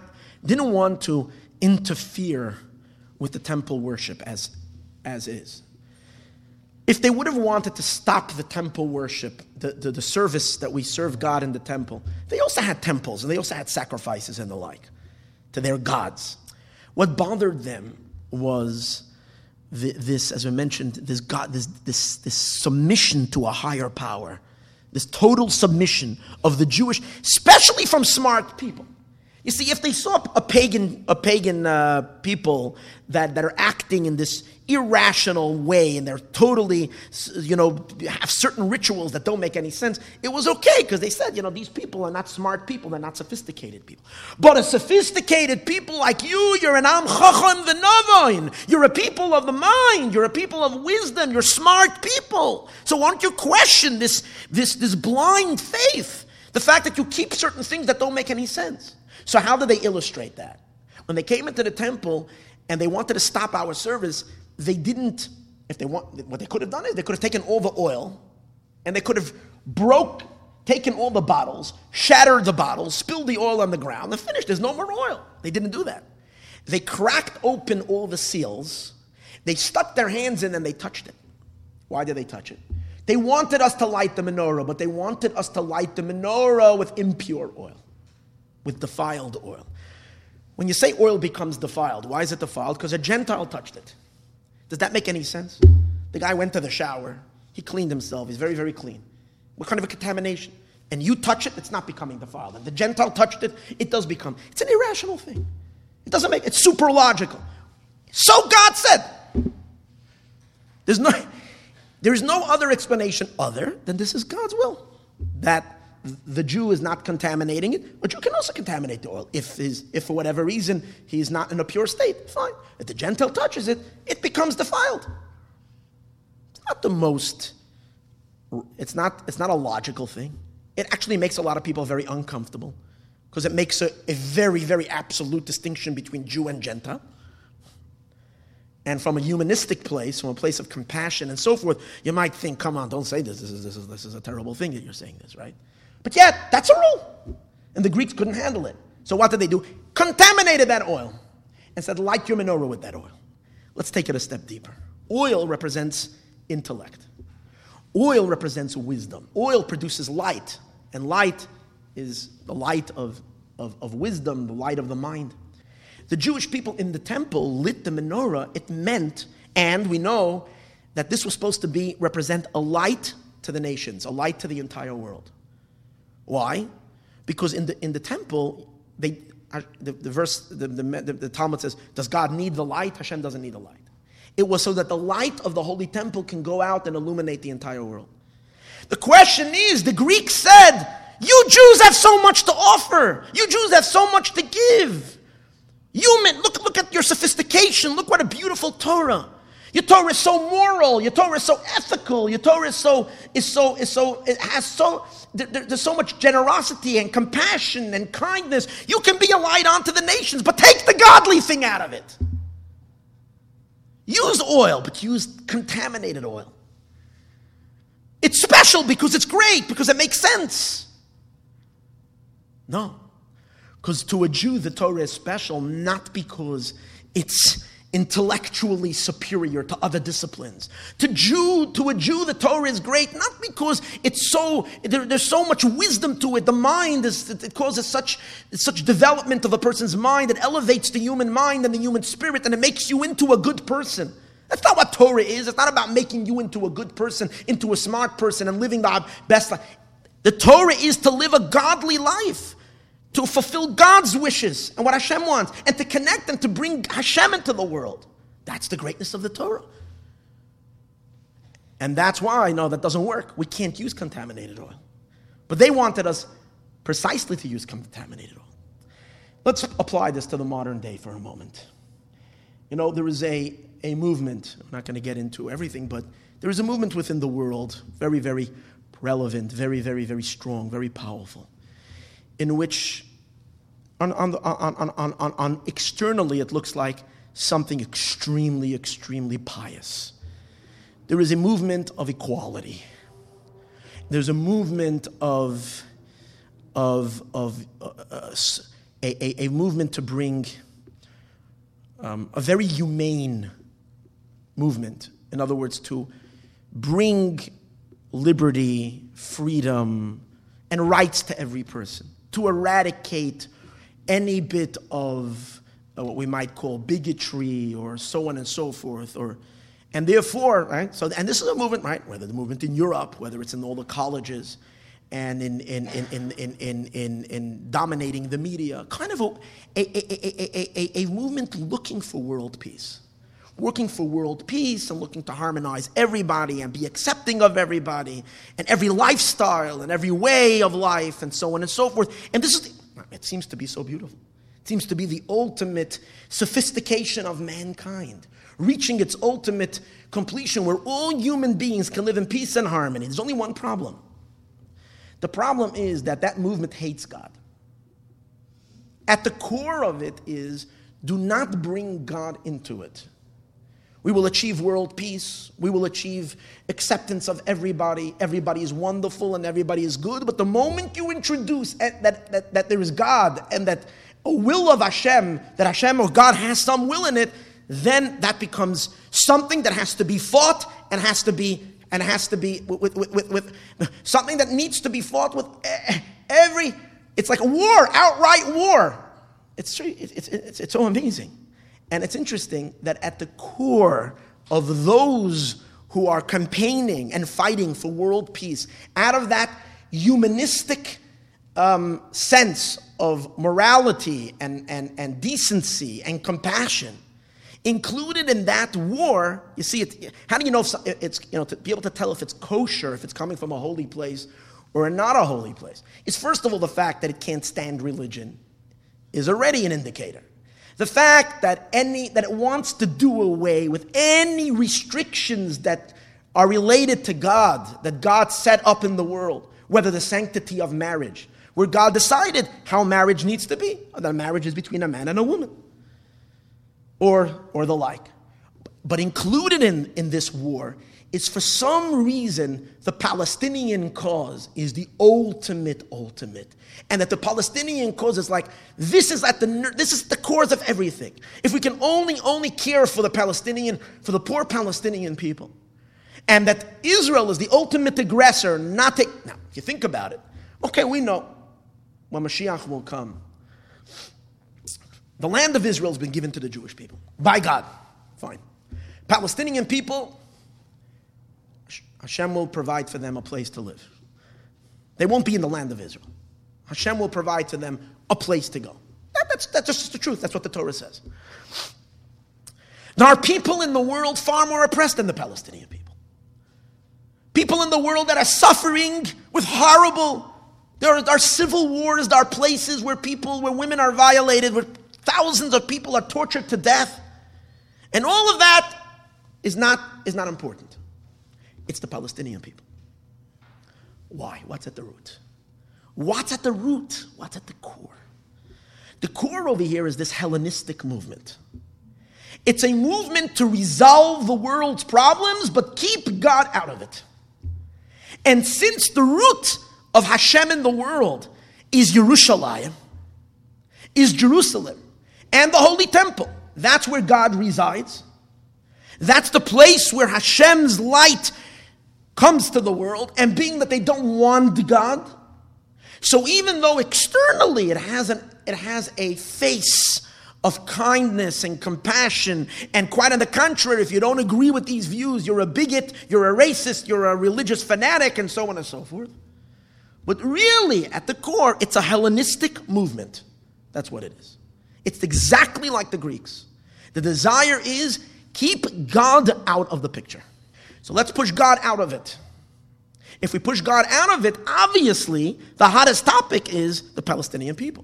didn't want to interfere with the temple worship as as is. If they would have wanted to stop the temple worship, the, the, the service that we serve God in the temple, they also had temples and they also had sacrifices and the like to their gods. What bothered them was the, this, as we mentioned, this God, this, this, this submission to a higher power, this total submission of the Jewish, especially from smart people. You see, if they saw a pagan, a pagan uh, people that, that are acting in this irrational way and they're totally, you know, have certain rituals that don't make any sense, it was okay because they said, you know, these people are not smart people, they're not sophisticated people. But a sophisticated people like you, you're an Am Chacham V'Navain. You're a people of the mind, you're a people of wisdom, you're smart people. So why don't you question this, this, this blind faith? The fact that you keep certain things that don't make any sense. So, how did they illustrate that? When they came into the temple and they wanted to stop our service, they didn't, if they want, what they could have done is they could have taken all the oil and they could have broke, taken all the bottles, shattered the bottles, spilled the oil on the ground, and finished. There's no more oil. They didn't do that. They cracked open all the seals, they stuck their hands in and they touched it. Why did they touch it? They wanted us to light the menorah, but they wanted us to light the menorah with impure oil, with defiled oil. When you say oil becomes defiled, why is it defiled? Because a Gentile touched it. Does that make any sense? The guy went to the shower, he cleaned himself, he's very, very clean. What kind of a contamination? And you touch it, it's not becoming defiled. And the Gentile touched it, it does become. It's an irrational thing. It doesn't make it's super logical. So God said. There's no there's no other explanation other than this is God's will. That the Jew is not contaminating it, but you can also contaminate the oil. If, his, if for whatever reason he's not in a pure state, fine. If the Gentile touches it, it becomes defiled. It's not the most, it's not, it's not a logical thing. It actually makes a lot of people very uncomfortable because it makes a, a very, very absolute distinction between Jew and Gentile. And from a humanistic place, from a place of compassion and so forth, you might think, come on, don't say this. This is, this is, this is a terrible thing that you're saying this, right? But yet, that's a rule. And the Greeks couldn't handle it. So what did they do? Contaminated that oil and said, light your menorah with that oil. Let's take it a step deeper. Oil represents intellect. Oil represents wisdom. Oil produces light, and light is the light of, of, of wisdom, the light of the mind. The Jewish people in the temple lit the menorah. It meant, and we know that this was supposed to be represent a light to the nations, a light to the entire world. Why? Because in the, in the temple, they, uh, the, the verse, the, the, the Talmud says, Does God need the light? Hashem doesn't need the light. It was so that the light of the holy temple can go out and illuminate the entire world. The question is the Greeks said, You Jews have so much to offer, you Jews have so much to give. Human, look, look at your sophistication, look what a beautiful Torah. Your Torah is so moral. Your Torah is so ethical. Your Torah is so is so is so it has so there, there's so much generosity and compassion and kindness. You can be a light unto the nations, but take the godly thing out of it. Use oil, but use contaminated oil. It's special because it's great because it makes sense. No, because to a Jew the Torah is special not because it's intellectually superior to other disciplines. To Jew, to a Jew, the Torah is great not because it's so there, there's so much wisdom to it. The mind is it causes such such development of a person's mind. It elevates the human mind and the human spirit, and it makes you into a good person. That's not what Torah is. It's not about making you into a good person, into a smart person, and living the best life. The Torah is to live a godly life to fulfill God's wishes and what Hashem wants, and to connect and to bring Hashem into the world. That's the greatness of the Torah. And that's why know that doesn't work. We can't use contaminated oil. But they wanted us precisely to use contaminated oil. Let's apply this to the modern day for a moment. You know, there is a, a movement, I'm not going to get into everything, but there is a movement within the world, very, very relevant, very, very, very strong, very powerful in which on, on, on, on, on, on externally it looks like something extremely, extremely pious. There is a movement of equality. There's a movement of, of, of uh, a, a, a, movement to bring um, a very humane movement. In other words, to bring liberty, freedom, and rights to every person to eradicate any bit of uh, what we might call bigotry or so on and so forth or and therefore right so and this is a movement right whether the movement in europe whether it's in all the colleges and in, in, in, in, in, in, in, in dominating the media kind of a, a, a, a, a, movement looking for world peace working for world peace and looking to harmonize everybody and be accepting of everybody and every lifestyle and every way of life and so on and so forth. And this is, it seems to be so beautiful. It seems to be the ultimate sophistication of mankind, reaching its ultimate completion where all human beings can live in peace and harmony. There's only one problem. The problem is that that movement hates God. At the core of it is do not bring God into it. We will achieve world peace. We will achieve acceptance of everybody. Everybody is wonderful and everybody is good. But the moment you introduce that, that, that there is God and that a will of Hashem, that Hashem or God has some will in it, then that becomes something that has to be fought and has to be and has to be with, with, with, with something that needs to be fought with every, it's like a war, outright war. It's, it's, it's, it's so amazing. And it's interesting that at the core of those who are campaigning and fighting for world peace, out of that humanistic um, sense of morality and, and, and decency and compassion, included in that war, you see, it, how do you know if it's, you know, to be able to tell if it's kosher, if it's coming from a holy place or not a holy place? Is first of all the fact that it can't stand religion is already an indicator. The fact that any that it wants to do away with any restrictions that are related to God, that God set up in the world, whether the sanctity of marriage, where God decided how marriage needs to be, that marriage is between a man and a woman, or, or the like. But included in, in this war is for some reason the Palestinian cause is the ultimate, ultimate and that the Palestinian cause is like this is at the this is the cause of everything. If we can only only care for the Palestinian for the poor Palestinian people, and that Israel is the ultimate aggressor, not take now. If you think about it, okay, we know when Mashiach will come. The land of Israel has been given to the Jewish people by God. Fine. Palestinian people, Hashem will provide for them a place to live. They won't be in the land of Israel. Hashem will provide to them a place to go. That, that's, that's just the truth. That's what the Torah says. There are people in the world far more oppressed than the Palestinian people. People in the world that are suffering with horrible. There are, there are civil wars. There are places where people, where women are violated, where thousands of people are tortured to death, and all of that is not is not important. It's the Palestinian people. Why? What's at the root? What's at the root? What's at the core? The core over here is this Hellenistic movement. It's a movement to resolve the world's problems, but keep God out of it. And since the root of Hashem in the world is Yerushalayim, is Jerusalem, and the Holy Temple, that's where God resides. That's the place where Hashem's light comes to the world, and being that they don't want God, so even though externally it has, an, it has a face of kindness and compassion, and quite on the contrary, if you don't agree with these views, you're a bigot, you're a racist, you're a religious fanatic, and so on and so forth. But really, at the core, it's a Hellenistic movement. That's what it is. It's exactly like the Greeks. The desire is keep God out of the picture. So let's push God out of it. If we push God out of it, obviously the hottest topic is the Palestinian people.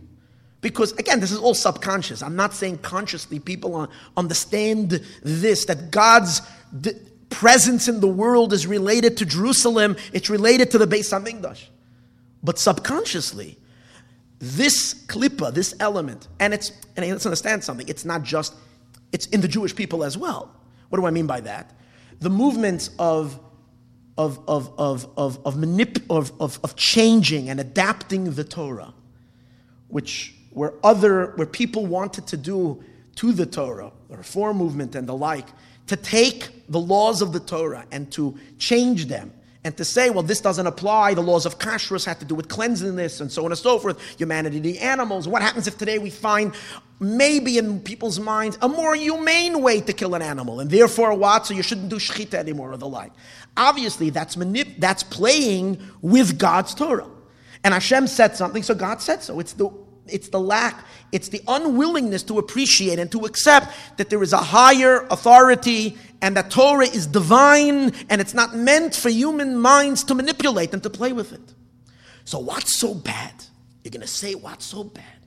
Because again, this is all subconscious. I'm not saying consciously people understand this, that God's presence in the world is related to Jerusalem, it's related to the Beis HaMikdash. But subconsciously, this klippa, this element, and it's, and let's understand something, it's not just, it's in the Jewish people as well. What do I mean by that? The movements of of, of, of, of, of, manip- of, of, of changing and adapting the Torah, which where other where people wanted to do to the Torah, the reform movement and the like, to take the laws of the Torah and to change them and to say, well, this doesn't apply. The laws of kashrus have to do with cleanliness and so on and so forth. Humanity, the animals. What happens if today we find maybe in people's minds a more humane way to kill an animal, and therefore what? So you shouldn't do shechita anymore or the like. Obviously, that's manip- that's playing with God's Torah. And Hashem said something, so God said so. It's the it's the lack, it's the unwillingness to appreciate and to accept that there is a higher authority and that Torah is divine and it's not meant for human minds to manipulate and to play with it. So, what's so bad? You're going to say, What's so bad?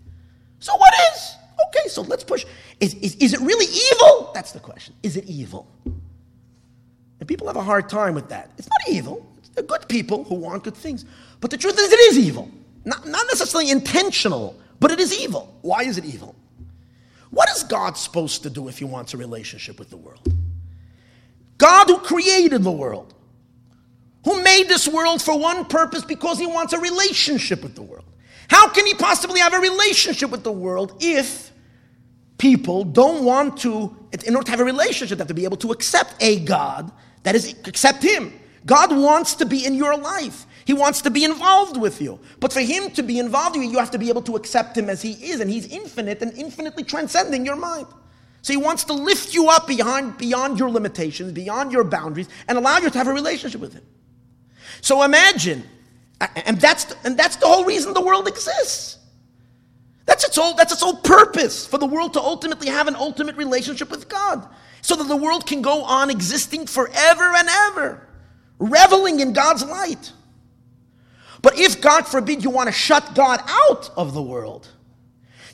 So, what is? Okay, so let's push. Is, is, is it really evil? That's the question. Is it evil? And people have a hard time with that. It's not evil. They're good people who want good things. But the truth is, it is evil. Not, not necessarily intentional, but it is evil. Why is it evil? What is God supposed to do if he wants a relationship with the world? God who created the world, who made this world for one purpose because he wants a relationship with the world. How can he possibly have a relationship with the world if people don't want to, in order to have a relationship, they have to be able to accept a God that is, accept him. God wants to be in your life. He wants to be involved with you. But for Him to be involved with you, you have to be able to accept Him as He is, and He's infinite and infinitely transcending your mind. So He wants to lift you up beyond, beyond your limitations, beyond your boundaries, and allow you to have a relationship with Him. So imagine, and that's, and that's the whole reason the world exists. That's its, whole, that's its whole purpose for the world to ultimately have an ultimate relationship with God so that the world can go on existing forever and ever, reveling in God's light. But if, God forbid, you want to shut God out of the world,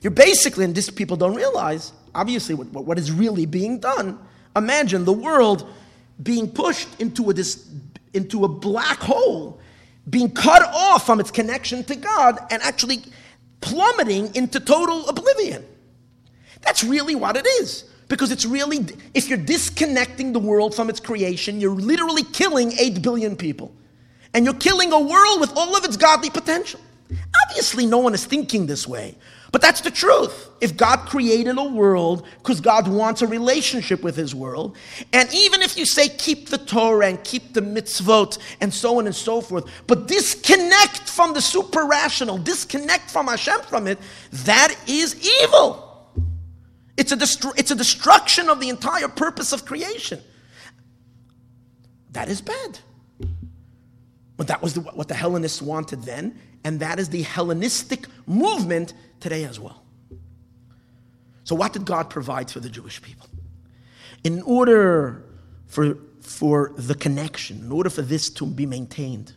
you're basically, and this people don't realize, obviously, what, what is really being done. Imagine the world being pushed into a, into a black hole, being cut off from its connection to God, and actually plummeting into total oblivion. That's really what it is. Because it's really, if you're disconnecting the world from its creation, you're literally killing 8 billion people. And you're killing a world with all of its godly potential. Obviously, no one is thinking this way. But that's the truth. If God created a world because God wants a relationship with his world, and even if you say keep the Torah and keep the mitzvot and so on and so forth, but disconnect from the super rational, disconnect from Hashem from it, that is evil. It's a, destru- it's a destruction of the entire purpose of creation. That is bad. But that was the, what the Hellenists wanted then, and that is the Hellenistic movement today as well. So, what did God provide for the Jewish people? In order for, for the connection, in order for this to be maintained,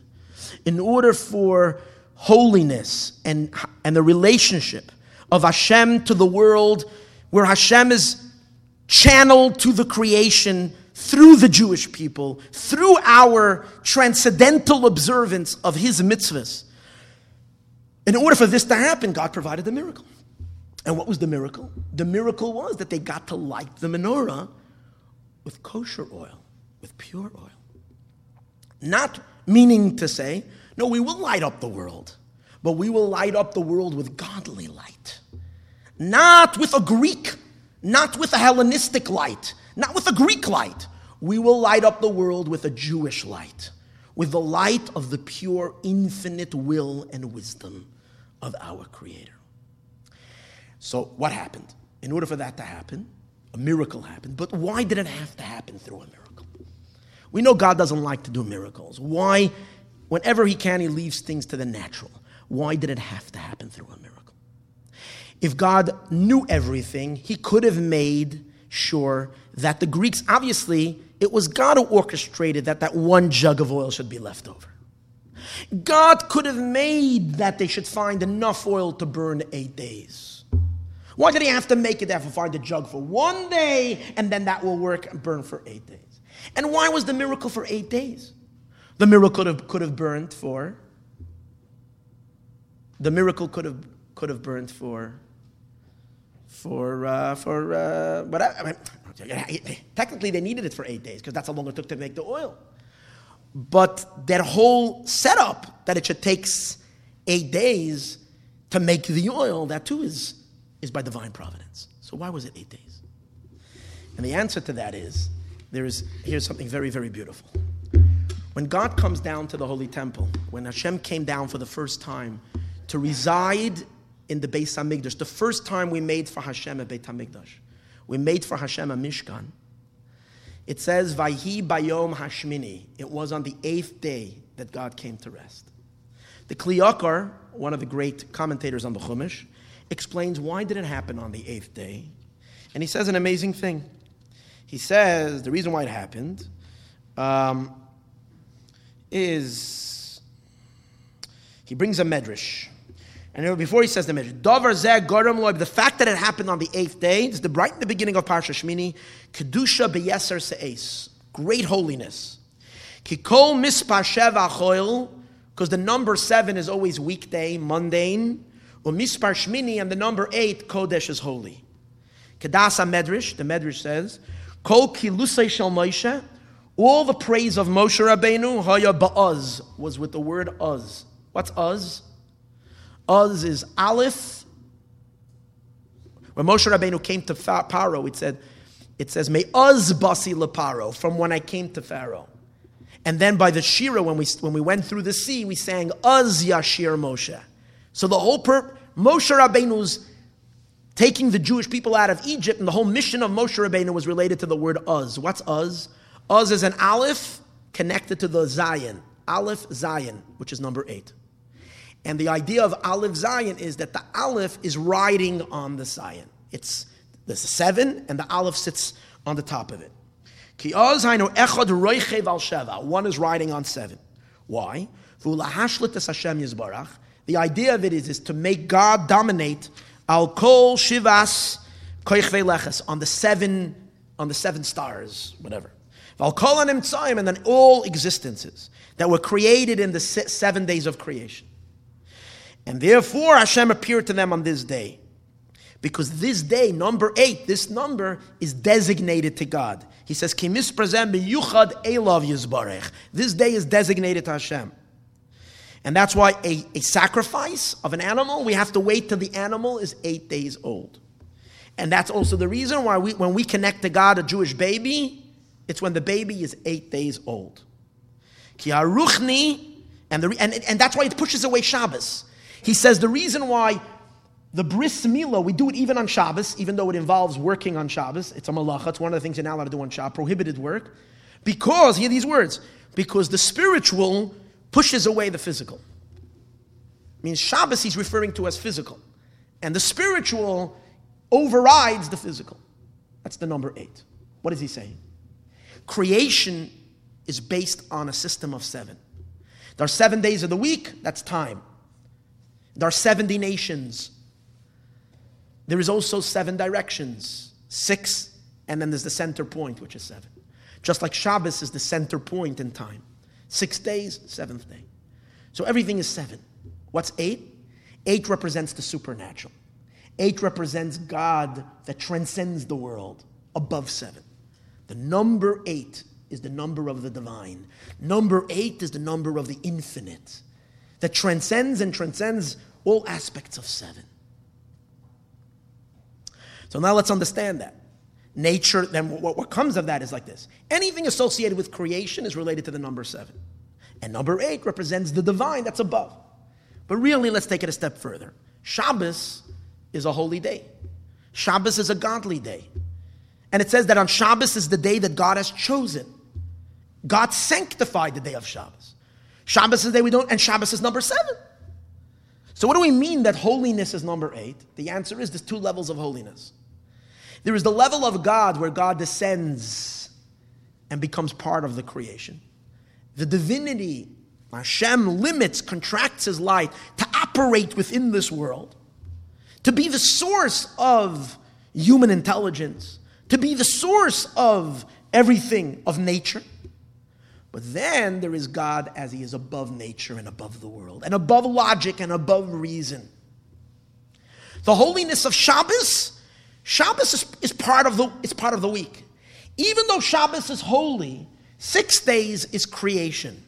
in order for holiness and, and the relationship of Hashem to the world where Hashem is channeled to the creation through the Jewish people, through our transcendental observance of His mitzvahs. In order for this to happen, God provided the miracle. And what was the miracle? The miracle was that they got to light the menorah with kosher oil, with pure oil. Not meaning to say, no, we will light up the world, but we will light up the world with godly light not with a Greek, not with a Hellenistic light, not with a Greek light. We will light up the world with a Jewish light, with the light of the pure, infinite will and wisdom of our Creator. So, what happened? In order for that to happen, a miracle happened. But why did it have to happen through a miracle? We know God doesn't like to do miracles. Why, whenever He can, He leaves things to the natural. Why did it have to happen through a miracle? If God knew everything, he could have made sure that the Greeks, obviously, it was God who orchestrated that that one jug of oil should be left over. God could have made that they should find enough oil to burn eight days. Why did he have to make it there for find a jug for one day and then that will work and burn for eight days? And why was the miracle for eight days? The miracle could have, could have burned for. The miracle could have could have burned for for uh, for uh, whatever. I mean, technically, they needed it for eight days because that's how long it took to make the oil. But that whole setup that it should take eight days to make the oil, that too is is by divine providence. So why was it eight days? And the answer to that is there is here's something very very beautiful. When God comes down to the holy temple, when Hashem came down for the first time to reside in the Beis Hamikdash. The first time we made for Hashem a Beit Hamikdash, we made for Hashem a Mishkan. It says, "Vayhi bayom hashmini." It was on the eighth day that God came to rest. The Kli Yakar, one of the great commentators on the Chumash, explains why did it happen on the eighth day, and he says an amazing thing. He says the reason why it happened um, is he brings a medrash. And before he says the Loib, the fact that it happened on the eighth day, is the right in the beginning of Parsha Shmini, Kedusha Beyeser Se'es, great holiness. Kikol Mispar Sheva Choil, because the number seven is always weekday, mundane. Or Mispar Shmini, and the number eight, Kodesh is holy. Kedasa Medrash, the Medrash says, Kol Kilusay Shel Moshe, all the praise of Moshe Rabbeinu, Haya Ba'az, was with the word Uz. What's Uz? Uz is Aleph. When Moshe Rabbeinu came to Pharaoh, it said, it says, May Uz basi leparo, from when I came to Pharaoh. And then by the Shira, when we, when we went through the sea, we sang Az Yashir Moshe. So the whole per Moshe Rabbeinu's taking the Jewish people out of Egypt, and the whole mission of Moshe Rabbeinu was related to the word Uz. What's Uz? Uz is an aleph connected to the Zayin. Aleph Zayin, which is number eight. And the idea of Aleph Zayin is that the Aleph is riding on the Zayin. It's a seven, and the Aleph sits on the top of it. Al. One is riding on seven. Why? The idea of it is, is to make God dominate al kol shivas leches on the seven on the seven stars, whatever. Val kol and then all existences that were created in the seven days of creation. And therefore Hashem appeared to them on this day. Because this day, number eight, this number is designated to God. He says, This day is designated to Hashem. And that's why a, a sacrifice of an animal, we have to wait till the animal is eight days old. And that's also the reason why we, when we connect to God a Jewish baby, it's when the baby is eight days old. And, the, and, and that's why it pushes away Shabbos. He says the reason why the bris milah, we do it even on Shabbos, even though it involves working on Shabbos. It's a malacha. It's one of the things you're not allowed to do on Shabbos, prohibited work. Because, hear these words, because the spiritual pushes away the physical. Means Shabbos he's referring to as physical. And the spiritual overrides the physical. That's the number eight. What is he saying? Creation is based on a system of seven. There are seven days of the week, that's time. There are 70 nations. There is also seven directions, six, and then there's the center point, which is seven. Just like Shabbos is the center point in time. Six days, seventh day. So everything is seven. What's eight? Eight represents the supernatural. Eight represents God that transcends the world above seven. The number eight is the number of the divine. Number eight is the number of the infinite that transcends and transcends all aspects of seven. So now let's understand that. Nature, then what, what comes of that is like this anything associated with creation is related to the number seven. And number eight represents the divine that's above. But really, let's take it a step further. Shabbos is a holy day, Shabbos is a godly day. And it says that on Shabbos is the day that God has chosen. God sanctified the day of Shabbos. Shabbos is the day we don't, and Shabbos is number seven. So, what do we mean that holiness is number eight? The answer is there's two levels of holiness. There is the level of God where God descends and becomes part of the creation. The divinity, Hashem, limits, contracts his light to operate within this world, to be the source of human intelligence, to be the source of everything of nature. But then there is God as he is above nature and above the world, and above logic and above reason. The holiness of Shabbos Shabbos is, is, part of the, it's part of the week. Even though Shabbos is holy, six days is creation.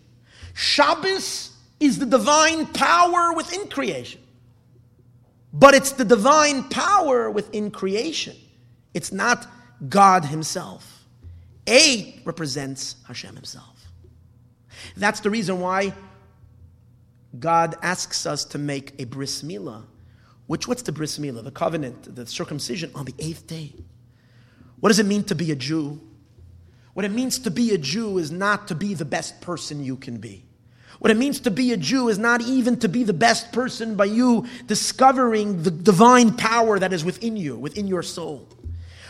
Shabbos is the divine power within creation. But it's the divine power within creation. It's not God Himself. Eight represents Hashem Himself. That's the reason why God asks us to make a bris milah which, what's the bris milah, the covenant, the circumcision on the eighth day? What does it mean to be a Jew? What it means to be a Jew is not to be the best person you can be. What it means to be a Jew is not even to be the best person by you discovering the divine power that is within you, within your soul.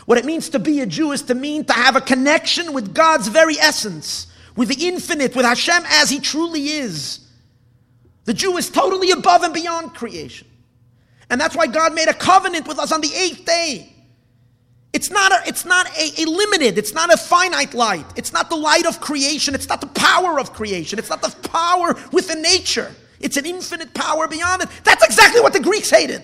What it means to be a Jew is to mean to have a connection with God's very essence, with the infinite, with Hashem as He truly is. The Jew is totally above and beyond creation. And that's why God made a covenant with us on the eighth day. It's not, a, it's not a, a, limited, it's not a finite light. It's not the light of creation. It's not the power of creation. It's not the power within nature. It's an infinite power beyond it. That's exactly what the Greeks hated.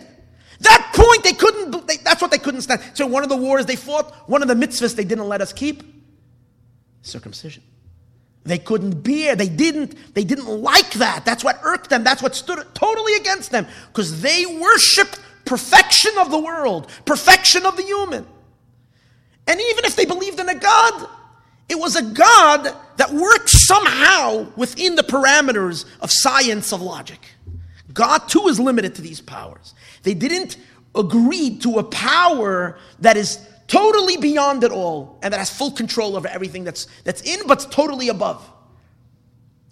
That point they couldn't, they, that's what they couldn't stand. So one of the wars they fought, one of the mitzvahs they didn't let us keep, circumcision. They couldn't bear, they didn't, they didn't like that. That's what irked them. That's what stood totally against them. Because they worshiped perfection of the world, perfection of the human. And even if they believed in a God, It was a God that worked somehow within the parameters of science, of logic. God too is limited to these powers. They didn't agree to a power that is totally beyond it all and that has full control over everything that's, that's in but's totally above.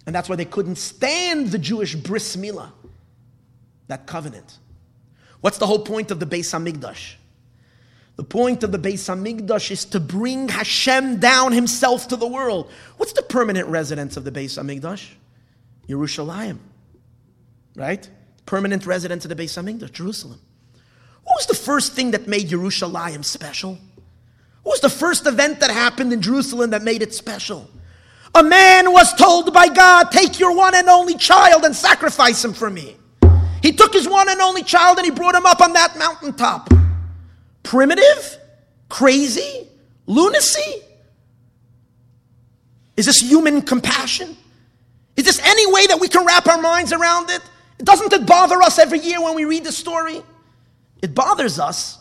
And that's why they couldn't stand the Jewish bris milah, that covenant. What's the whole point of the Beis Hamikdash? The point of the Beis Hamikdash is to bring Hashem down Himself to the world. What's the permanent residence of the Beis Hamikdash? Yerushalayim, right? Permanent residence of the Beis Hamikdash, Jerusalem. Was the first thing that made Yerushalayim special? What was the first event that happened in Jerusalem that made it special? A man was told by God, Take your one and only child and sacrifice him for me. He took his one and only child and he brought him up on that mountaintop. Primitive? Crazy? Lunacy? Is this human compassion? Is this any way that we can wrap our minds around it? Doesn't it bother us every year when we read the story? It bothers us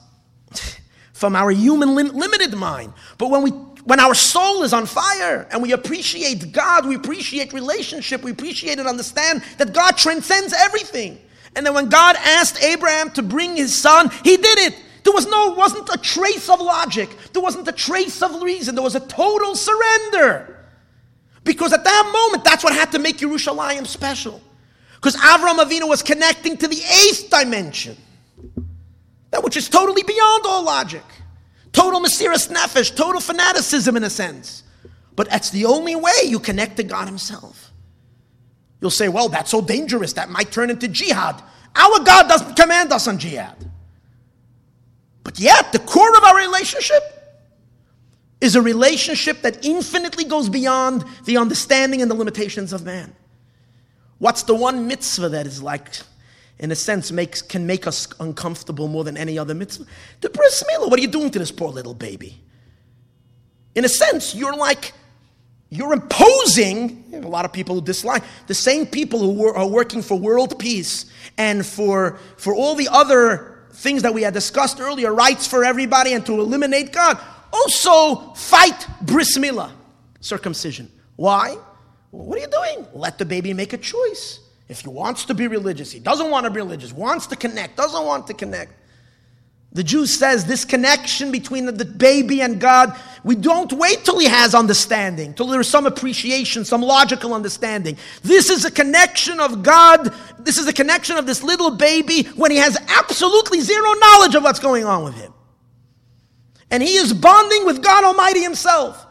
from our human lim- limited mind. But when we when our soul is on fire and we appreciate God, we appreciate relationship, we appreciate and understand that God transcends everything. And then when God asked Abraham to bring his son, he did it. There was no, wasn't a trace of logic. There wasn't a trace of reason. There was a total surrender. Because at that moment, that's what had to make Yerushalayim special. Because Avram Avinu was connecting to the eighth dimension, that which is totally beyond all logic. Total Mesiras Nefesh, total fanaticism in a sense. But that's the only way you connect to God Himself. You'll say, well, that's so dangerous. That might turn into jihad. Our God doesn't command us on jihad. But yet, the core of our relationship is a relationship that infinitely goes beyond the understanding and the limitations of man. What's the one mitzvah that is like, in a sense, makes, can make us uncomfortable more than any other mitzvah? The bris milah. What are you doing to this poor little baby? In a sense, you're like, you're imposing, you a lot of people who dislike, the same people who are working for world peace and for, for all the other things that we had discussed earlier, rights for everybody and to eliminate God, also fight bris milah, circumcision. Why? What are you doing? Let the baby make a choice. If he wants to be religious, he doesn't want to be religious, wants to connect, doesn't want to connect. The Jew says this connection between the baby and God, we don't wait till he has understanding, till there's some appreciation, some logical understanding. This is a connection of God. This is a connection of this little baby when he has absolutely zero knowledge of what's going on with him. And he is bonding with God Almighty himself.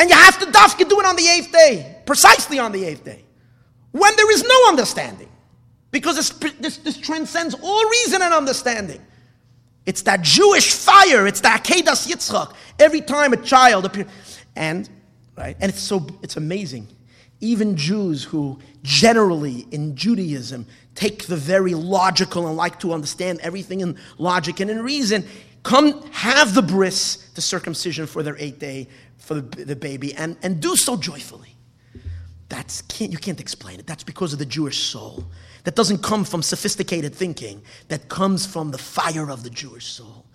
And you have to dafka do it on the eighth day, precisely on the eighth day, when there is no understanding. Because this, this, this transcends all reason and understanding. It's that Jewish fire. It's the Akedas Yitzchak. Every time a child appears, and right, and it's so it's amazing. Even Jews who generally in Judaism take the very logical and like to understand everything in logic and in reason, come have the bris, the circumcision for their eight day for the, the baby, and, and do so joyfully. That's can't, you can't explain it. That's because of the Jewish soul that doesn't come from sophisticated thinking, that comes from the fire of the Jewish soul.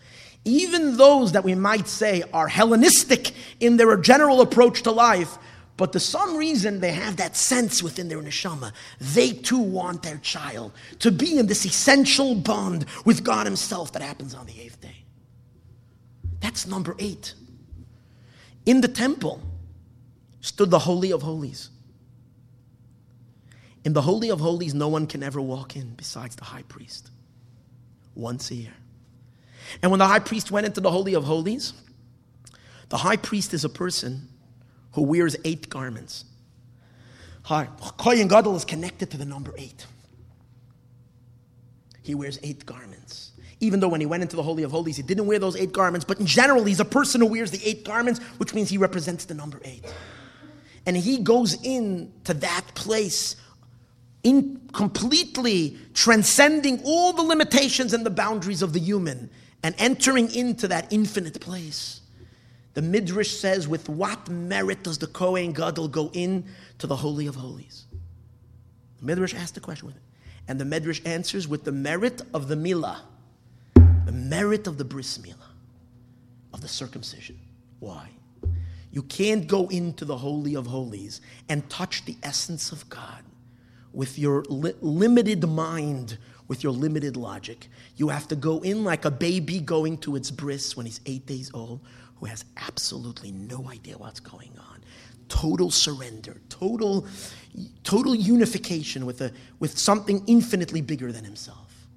Even those that we might say are Hellenistic in their general approach to life, but for some reason they have that sense within their neshama. They too want their child to be in this essential bond with God Himself that happens on the eighth day. That's number eight. In the temple stood the Holy of Holies. In the Holy of Holies, no one can ever walk in besides the high priest once a year. And when the high priest went into the Holy of Holies, the high priest is a person who wears eight garments. Kohen Gadol is connected to the number eight. He wears eight garments. Even though when he went into the Holy of Holies, he didn't wear those eight garments, but in general, he's a person who wears the eight garments, which means he represents the number eight. And he goes in to that place in completely transcending all the limitations and the boundaries of the human and entering into that infinite place. The Midrash says, with what merit does the Kohen Gadol go in to the Holy of Holies? The Midrash asks the question with it. And the Midrash answers with the merit of the Milah, the merit of the Bris Milah, of the circumcision. Why? You can't go into the Holy of Holies and touch the essence of God with your li- limited mind, with your limited logic. You have to go in like a baby going to its bris when he's eight days old, who has absolutely no idea what's going on. Total surrender, total, total unification with, a, with something infinitely bigger than himself.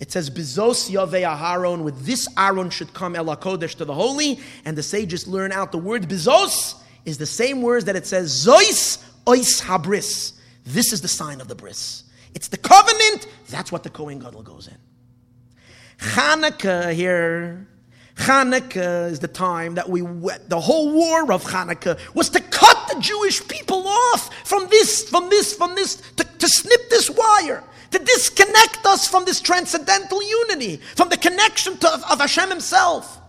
It says, Bizos Yaveh Aharon, with this Aaron should come El Kodesh to the holy, and the sages learn out the word Bizos is the same words that it says Zois Ois Habris. This is the sign of the bris. It's the covenant. That's what the Kohen Gadol goes in. Hanukkah here. Hanukkah is the time that we. The whole war of Hanukkah was to cut the Jewish people off from this, from this, from this, to, to snip this wire, to disconnect us from this transcendental unity, from the connection to, of Hashem Himself.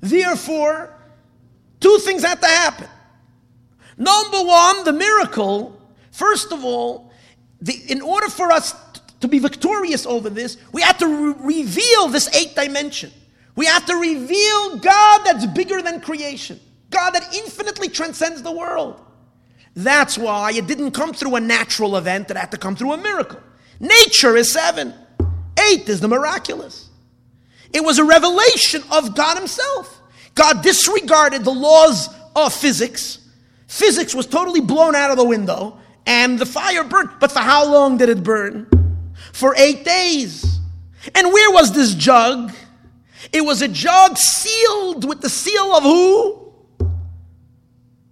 Therefore, two things had to happen. Number one, the miracle First of all, the, in order for us to be victorious over this, we have to re- reveal this eighth dimension. We have to reveal God that's bigger than creation, God that infinitely transcends the world. That's why it didn't come through a natural event, it had to come through a miracle. Nature is seven, eight is the miraculous. It was a revelation of God Himself. God disregarded the laws of physics. Physics was totally blown out of the window and the fire burned. But for how long did it burn? For eight days. And where was this jug? It was a jug sealed with the seal of who?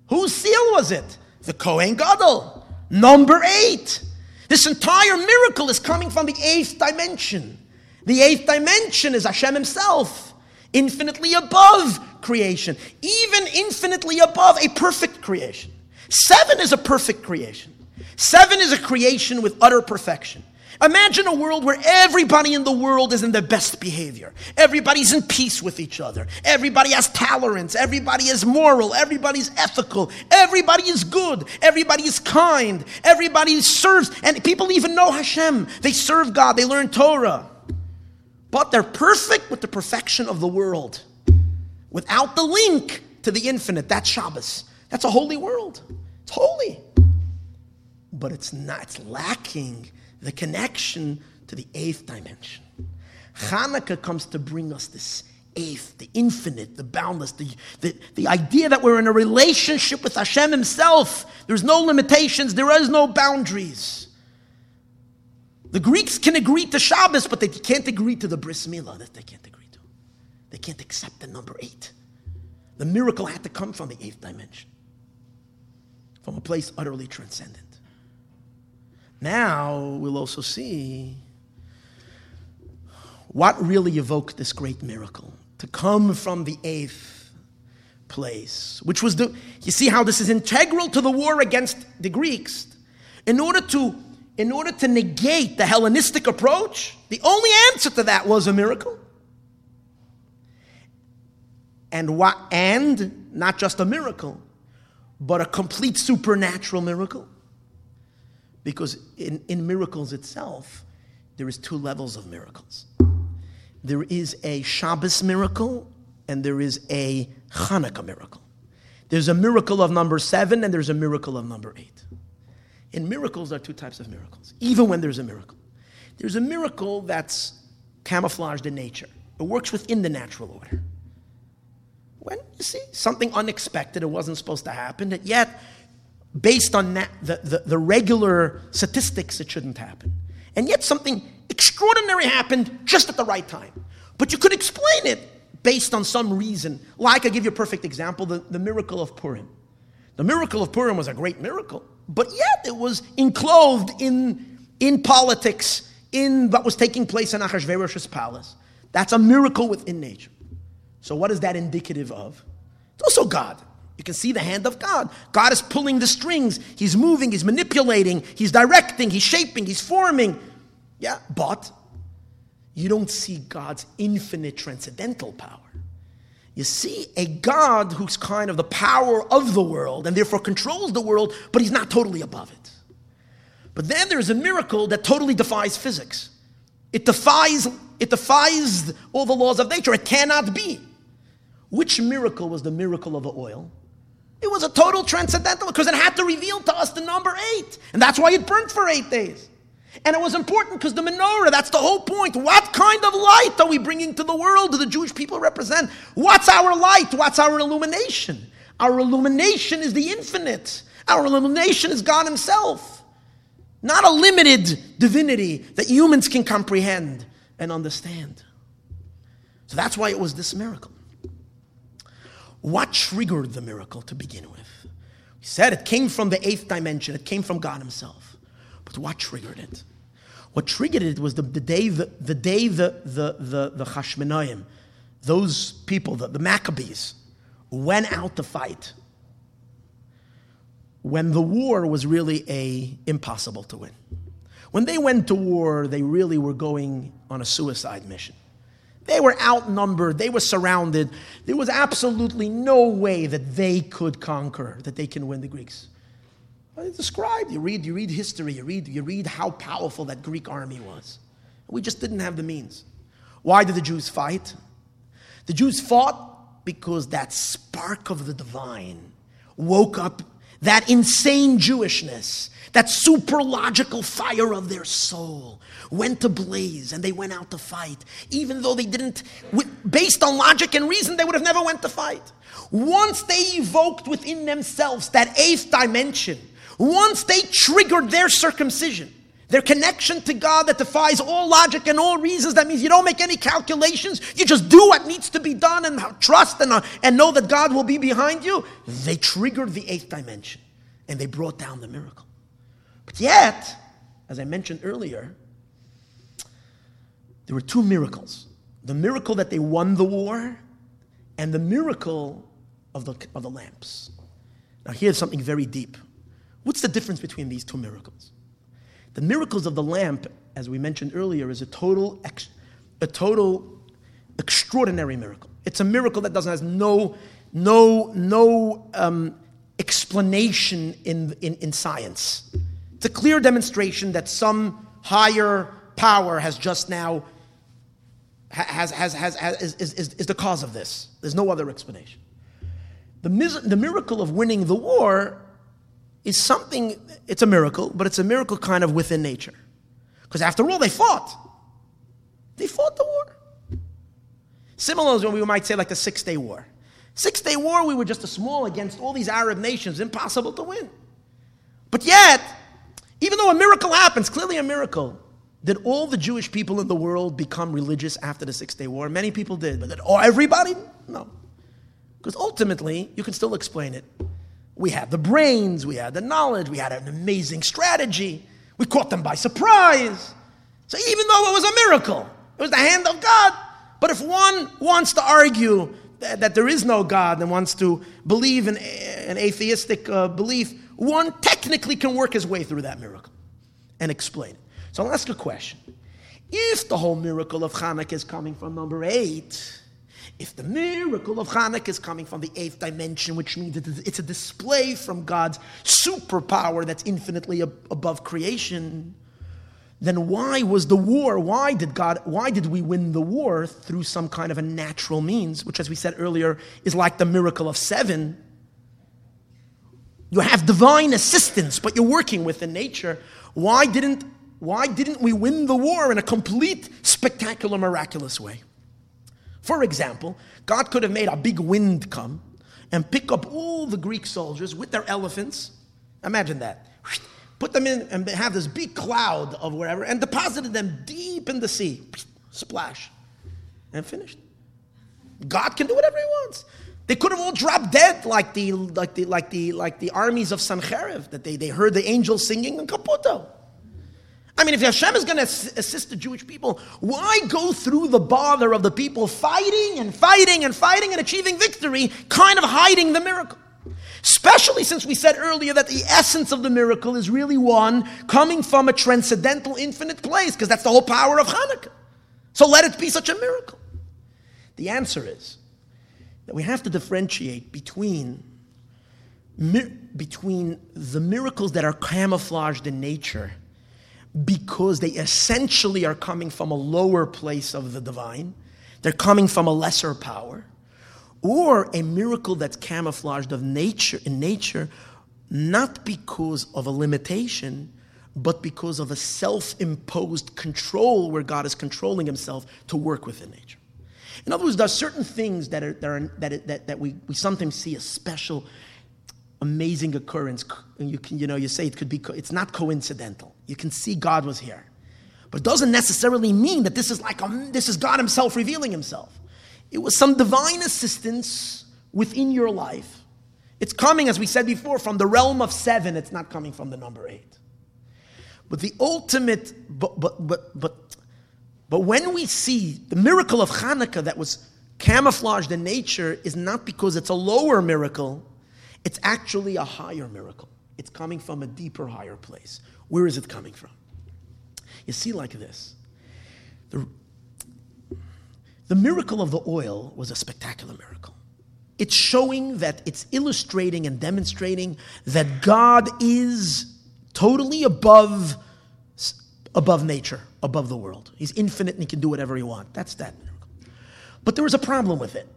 Whose seal was it? The Kohen Gadol. Number eight. This entire miracle is coming from the eighth dimension. The eighth dimension is Hashem Himself, infinitely above creation, even infinitely above a perfect creation. Seven is a perfect creation. Seven is a creation with utter perfection. Imagine a world where everybody in the world is in their best behavior. Everybody's in peace with each other. Everybody has tolerance. Everybody is moral. Everybody's ethical. Everybody is good. Everybody is kind. Everybody serves. And people even know Hashem. They serve God. They learn Torah. But they're perfect with the perfection of the world. Without the link to the infinite. That's Shabbos. That's a holy world. It's holy but it's not, it's lacking the connection to the eighth dimension. Hanukkah comes to bring us this eighth, the infinite, the boundless, the, the, the idea that we're in a relationship with Hashem Himself. There's no limitations, there is no boundaries. The Greeks can agree to Shabbos, but they can't agree to the bris milah. That they can't agree to. They can't accept the number eight. The miracle had to come from the eighth dimension, from a place utterly transcendent. Now we'll also see what really evoked this great miracle to come from the eighth place, which was the, you see how this is integral to the war against the Greeks. In order to, in order to negate the Hellenistic approach, the only answer to that was a miracle. And what, and not just a miracle, but a complete supernatural miracle. Because in, in miracles itself, there is two levels of miracles. There is a Shabbos miracle and there is a Hanukkah miracle. There's a miracle of number seven and there's a miracle of number eight. In miracles, are two types of miracles, even when there's a miracle. There's a miracle that's camouflaged in nature, it works within the natural order. When you see something unexpected, it wasn't supposed to happen, yet based on that, the, the, the regular statistics, it shouldn't happen. And yet something extraordinary happened just at the right time. But you could explain it based on some reason. Like, i give you a perfect example the, the miracle of Purim. The miracle of Purim was a great miracle, but yet it was enclosed in, in politics, in what was taking place in Achashverosh's palace. That's a miracle within nature. So, what is that indicative of? It's also God. You can see the hand of God. God is pulling the strings. He's moving, He's manipulating, He's directing, He's shaping, He's forming. Yeah, but you don't see God's infinite transcendental power. You see a God who's kind of the power of the world and therefore controls the world, but He's not totally above it. But then there's a miracle that totally defies physics. It defies, it defies all the laws of nature. It cannot be. Which miracle was the miracle of the oil? It was a total transcendental because it had to reveal to us the number eight. And that's why it burnt for eight days. And it was important because the menorah, that's the whole point. What kind of light are we bringing to the world do the Jewish people represent? What's our light? What's our illumination? Our illumination is the infinite. Our illumination is God Himself. Not a limited divinity that humans can comprehend and understand. So that's why it was this miracle. What triggered the miracle to begin with? We said it came from the eighth dimension, it came from God Himself. But what triggered it? What triggered it was the, the day the, the day the the the, the those people, the, the Maccabees, went out to fight. When the war was really a impossible to win. When they went to war, they really were going on a suicide mission. They were outnumbered, they were surrounded. There was absolutely no way that they could conquer, that they can win the Greeks. It's described. You read, you read history, you read, you read how powerful that Greek army was. We just didn't have the means. Why did the Jews fight? The Jews fought because that spark of the divine woke up that insane Jewishness, that super logical fire of their soul went ablaze and they went out to fight even though they didn't based on logic and reason they would have never went to fight. Once they evoked within themselves that eighth dimension once they triggered their circumcision their connection to God that defies all logic and all reasons. That means you don't make any calculations. You just do what needs to be done and trust and, uh, and know that God will be behind you. They triggered the eighth dimension and they brought down the miracle. But yet, as I mentioned earlier, there were two miracles the miracle that they won the war and the miracle of the, of the lamps. Now, here's something very deep. What's the difference between these two miracles? The miracles of the lamp, as we mentioned earlier, is a total, ex, a total extraordinary miracle. It's a miracle that doesn't has no, no, no um, explanation in, in, in science. It's a clear demonstration that some higher power has just now has, has, has, has, is, is, is the cause of this. There's no other explanation. The, mis- the miracle of winning the war is something, it's a miracle, but it's a miracle kind of within nature. Because after all, they fought. They fought the war. Similar as when we might say, like the Six Day War. Six Day War, we were just a small against all these Arab nations, impossible to win. But yet, even though a miracle happens, clearly a miracle, did all the Jewish people in the world become religious after the Six Day War? Many people did, but did everybody? No. Because ultimately, you can still explain it. We had the brains, we had the knowledge, we had an amazing strategy. We caught them by surprise. So even though it was a miracle, it was the hand of God. But if one wants to argue that, that there is no God and wants to believe in an atheistic uh, belief, one technically can work his way through that miracle and explain it. So I'll ask a question. If the whole miracle of Hanukkah is coming from number eight, if the miracle of Hanukkah is coming from the eighth dimension, which means it's a display from God's superpower that's infinitely above creation, then why was the war? Why did God, why did we win the war through some kind of a natural means, which, as we said earlier, is like the miracle of seven? You have divine assistance, but you're working within nature. Why didn't why didn't we win the war in a complete, spectacular, miraculous way? For example, God could have made a big wind come and pick up all the Greek soldiers with their elephants. Imagine that. Put them in and have this big cloud of wherever and deposited them deep in the sea. Splash. And finished. God can do whatever he wants. They could have all dropped dead like the like the like the like the armies of Sancherib that they, they heard the angels singing in Caputo. I mean, if Hashem is going to assist the Jewish people, why go through the bother of the people fighting and fighting and fighting and achieving victory, kind of hiding the miracle? Especially since we said earlier that the essence of the miracle is really one coming from a transcendental, infinite place, because that's the whole power of Hanukkah. So let it be such a miracle. The answer is that we have to differentiate between, between the miracles that are camouflaged in nature because they essentially are coming from a lower place of the divine. They're coming from a lesser power. or a miracle that's camouflaged of nature in nature, not because of a limitation, but because of a self-imposed control where God is controlling himself to work within nature. In other words, there are certain things that, are, that, are, that, that, that we, we sometimes see as special, amazing occurrence. You can, you know, you say it could be, it's not coincidental. You can see God was here. But it doesn't necessarily mean that this is like, a, this is God himself revealing himself. It was some divine assistance within your life. It's coming, as we said before, from the realm of seven. It's not coming from the number eight. But the ultimate, but, but, but, but but when we see the miracle of Hanukkah that was camouflaged in nature is not because it's a lower miracle, it's actually a higher miracle. It's coming from a deeper, higher place. Where is it coming from? You see, like this the, the miracle of the oil was a spectacular miracle. It's showing that it's illustrating and demonstrating that God is totally above above nature, above the world. He's infinite and he can do whatever he wants. That's that miracle. But there was a problem with it.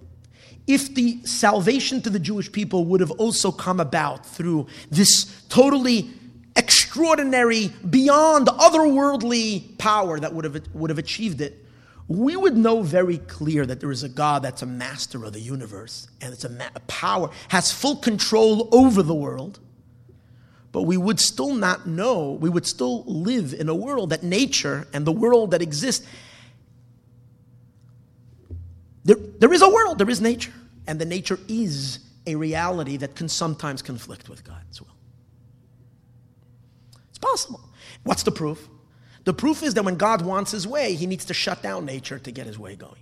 If the salvation to the Jewish people would have also come about through this totally extraordinary, beyond otherworldly power that would have, would have achieved it, we would know very clear that there is a God that's a master of the universe and it's a, ma- a power, has full control over the world but we would still not know, we would still live in a world that nature and the world that exists. There, there is a world, there is nature, and the nature is a reality that can sometimes conflict with God's will. It's possible. What's the proof? The proof is that when God wants his way, he needs to shut down nature to get his way going.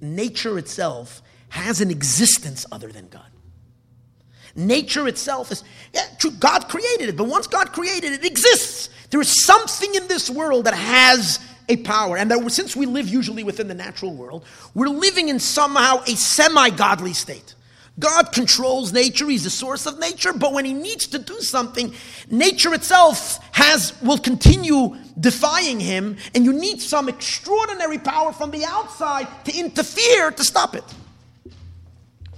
Nature itself has an existence other than God. Nature itself is, yeah, true, God created it, but once God created it, it exists. There is something in this world that has a power. And that since we live usually within the natural world, we're living in somehow a semi godly state. God controls nature, He's the source of nature, but when He needs to do something, nature itself has will continue defying Him, and you need some extraordinary power from the outside to interfere to stop it.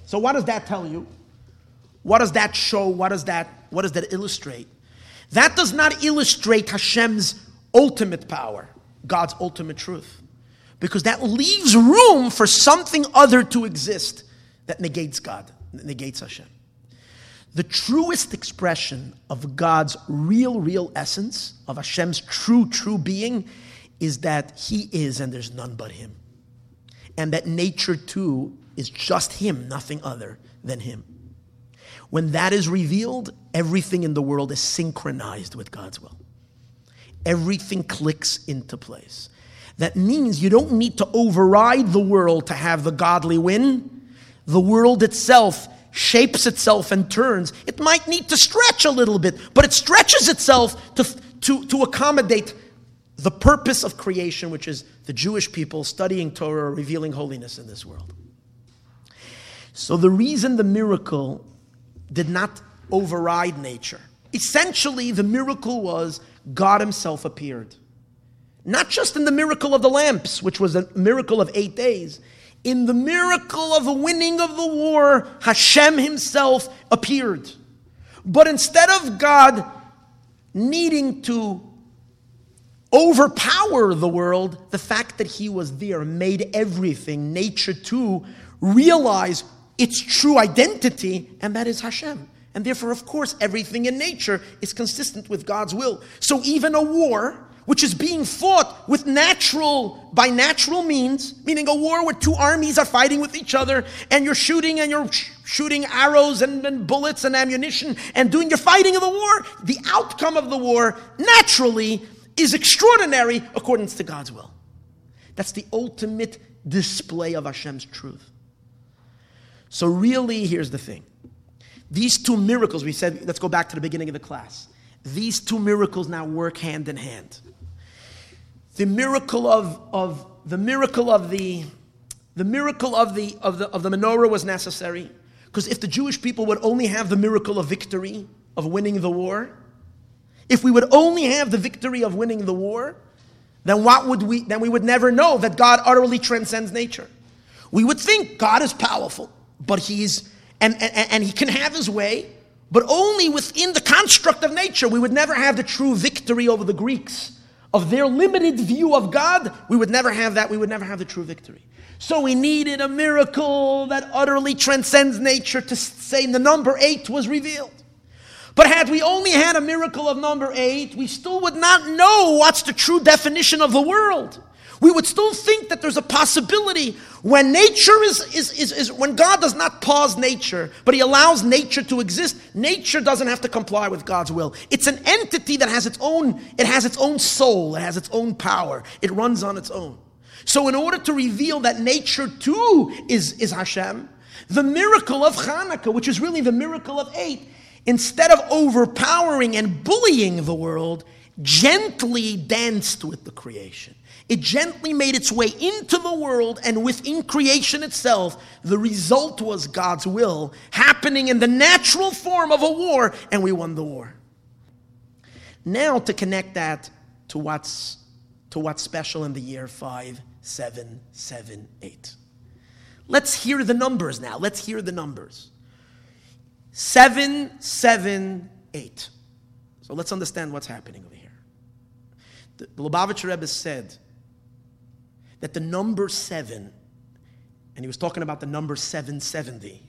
So, what does that tell you? What does that show? What does that, what does that illustrate? That does not illustrate Hashem's ultimate power, God's ultimate truth. Because that leaves room for something other to exist that negates God, that negates Hashem. The truest expression of God's real, real essence, of Hashem's true, true being, is that He is and there's none but Him. And that nature too is just Him, nothing other than Him. When that is revealed, everything in the world is synchronized with God's will. Everything clicks into place. That means you don't need to override the world to have the godly win. The world itself shapes itself and turns. It might need to stretch a little bit, but it stretches itself to, to, to accommodate the purpose of creation, which is the Jewish people studying Torah, revealing holiness in this world. So, the reason the miracle did not override nature. Essentially, the miracle was God Himself appeared. Not just in the miracle of the lamps, which was a miracle of eight days, in the miracle of the winning of the war, Hashem Himself appeared. But instead of God needing to overpower the world, the fact that He was there made everything, nature too, realize its true identity, and that is Hashem. And therefore, of course, everything in nature is consistent with God's will. So even a war, which is being fought with natural, by natural means, meaning a war where two armies are fighting with each other, and you're shooting and you're sh- shooting arrows and, and bullets and ammunition and doing your fighting of the war, the outcome of the war naturally is extraordinary according to God's will. That's the ultimate display of Hashem's truth. So, really, here's the thing. These two miracles, we said, let's go back to the beginning of the class. These two miracles now work hand in hand. The miracle of, of the miracle of the the miracle of the of the of the menorah was necessary because if the Jewish people would only have the miracle of victory of winning the war, if we would only have the victory of winning the war, then what would we then we would never know that God utterly transcends nature. We would think God is powerful. but he's, and, and, and he can have his way, but only within the construct of nature. We would never have the true victory over the Greeks. Of their limited view of God, we would never have that. We would never have the true victory. So we needed a miracle that utterly transcends nature to say the number eight was revealed. But had we only had a miracle of number eight, we still would not know what's the true definition of the world. We would still think that there's a possibility when nature is, is, is, is, when God does not pause nature, but He allows nature to exist, nature doesn't have to comply with God's will. It's an entity that has its own, it has its own soul, it has its own power, it runs on its own. So, in order to reveal that nature too is, is Hashem, the miracle of Hanukkah, which is really the miracle of eight, instead of overpowering and bullying the world, gently danced with the creation. It gently made its way into the world and within creation itself. The result was God's will happening in the natural form of a war, and we won the war. Now, to connect that to what's, to what's special in the year 5778. Let's hear the numbers now. Let's hear the numbers. 778. So let's understand what's happening over here. The, Lubavitcher Rebbe said that the number seven, and he was talking about the number 770,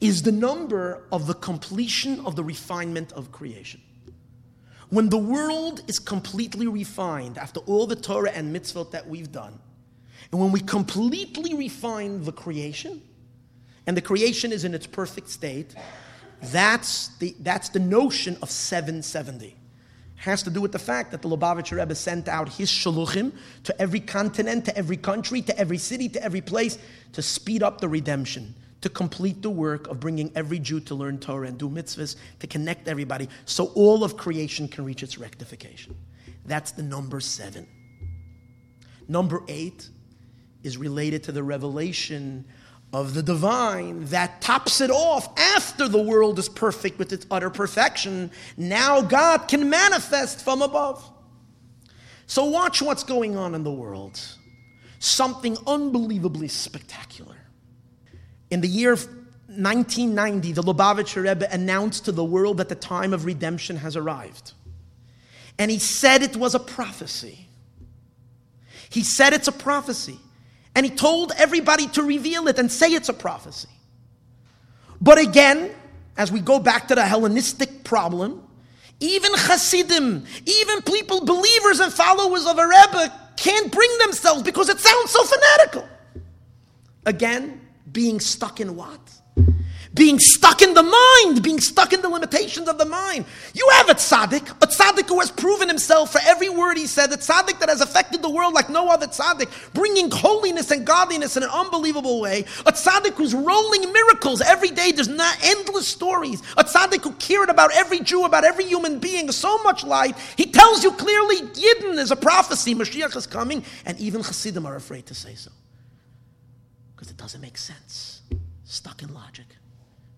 is the number of the completion of the refinement of creation. When the world is completely refined after all the Torah and mitzvot that we've done, and when we completely refine the creation, and the creation is in its perfect state, that's the, that's the notion of 770 has to do with the fact that the Lubavitcher Rebbe sent out his shaluchim to every continent, to every country, to every city, to every place to speed up the redemption, to complete the work of bringing every Jew to learn Torah and do mitzvahs, to connect everybody so all of creation can reach its rectification. That's the number seven. Number eight is related to the revelation of the divine that tops it off after the world is perfect with its utter perfection. Now God can manifest from above. So, watch what's going on in the world. Something unbelievably spectacular. In the year 1990, the Lubavitcher Rebbe announced to the world that the time of redemption has arrived. And he said it was a prophecy. He said it's a prophecy. And he told everybody to reveal it and say it's a prophecy. But again, as we go back to the Hellenistic problem, even Hasidim, even people, believers and followers of a Rebbe, can't bring themselves because it sounds so fanatical. Again, being stuck in what? Being stuck in the mind, being stuck in the limitations of the mind. You have a tzaddik, a tzaddik who has proven himself for every word he said, a tzaddik that has affected the world like no other tzaddik, bringing holiness and godliness in an unbelievable way. A tzaddik who's rolling miracles every day. There's not endless stories. A tzaddik who cared about every Jew, about every human being, so much light. He tells you clearly, Yidden is a prophecy. Mashiach is coming, and even Hasidim are afraid to say so because it doesn't make sense. Stuck in logic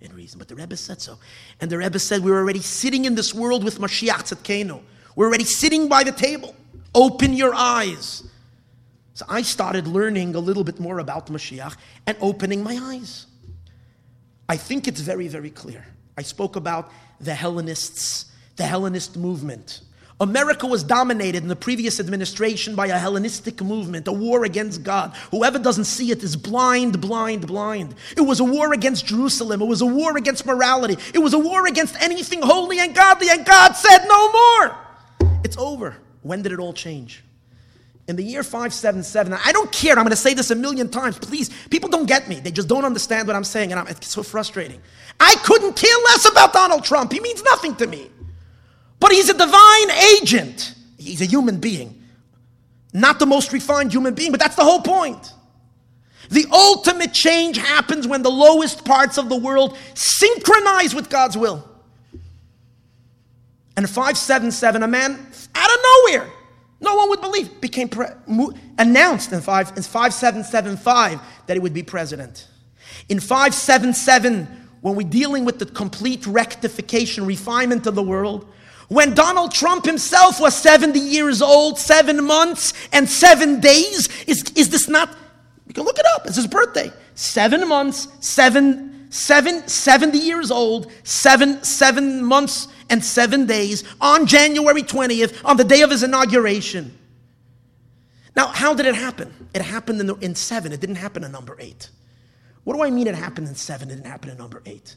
in reason. But the Rebbe said so. And the Rebbe said, We're already sitting in this world with Mashiach Tzedkenu. We're already sitting by the table. Open your eyes. So I started learning a little bit more about Mashiach and opening my eyes. I think it's very, very clear. I spoke about the Hellenists, the Hellenist movement. America was dominated in the previous administration by a Hellenistic movement, a war against God. Whoever doesn't see it is blind, blind, blind. It was a war against Jerusalem. It was a war against morality. It was a war against anything holy and godly, and God said no more. It's over. When did it all change? In the year 577, I don't care, I'm going to say this a million times. Please, people don't get me. They just don't understand what I'm saying, and I'm, it's so frustrating. I couldn't care less about Donald Trump. He means nothing to me. But he's a divine agent. He's a human being. Not the most refined human being, but that's the whole point. The ultimate change happens when the lowest parts of the world synchronize with God's will. And 577, a man out of nowhere, no one would believe, became pre- announced in, 5, in 5775 that he would be president. In 577, when we're dealing with the complete rectification, refinement of the world, when Donald Trump himself was 70 years old, seven months and seven days, is, is this not? You can look it up. It's his birthday. seven months, seven, seven, 70 years old, seven, seven months and seven days on January 20th, on the day of his inauguration. Now, how did it happen? It happened in, the, in seven, it didn't happen in number eight. What do I mean it happened in seven, it didn't happen in number eight?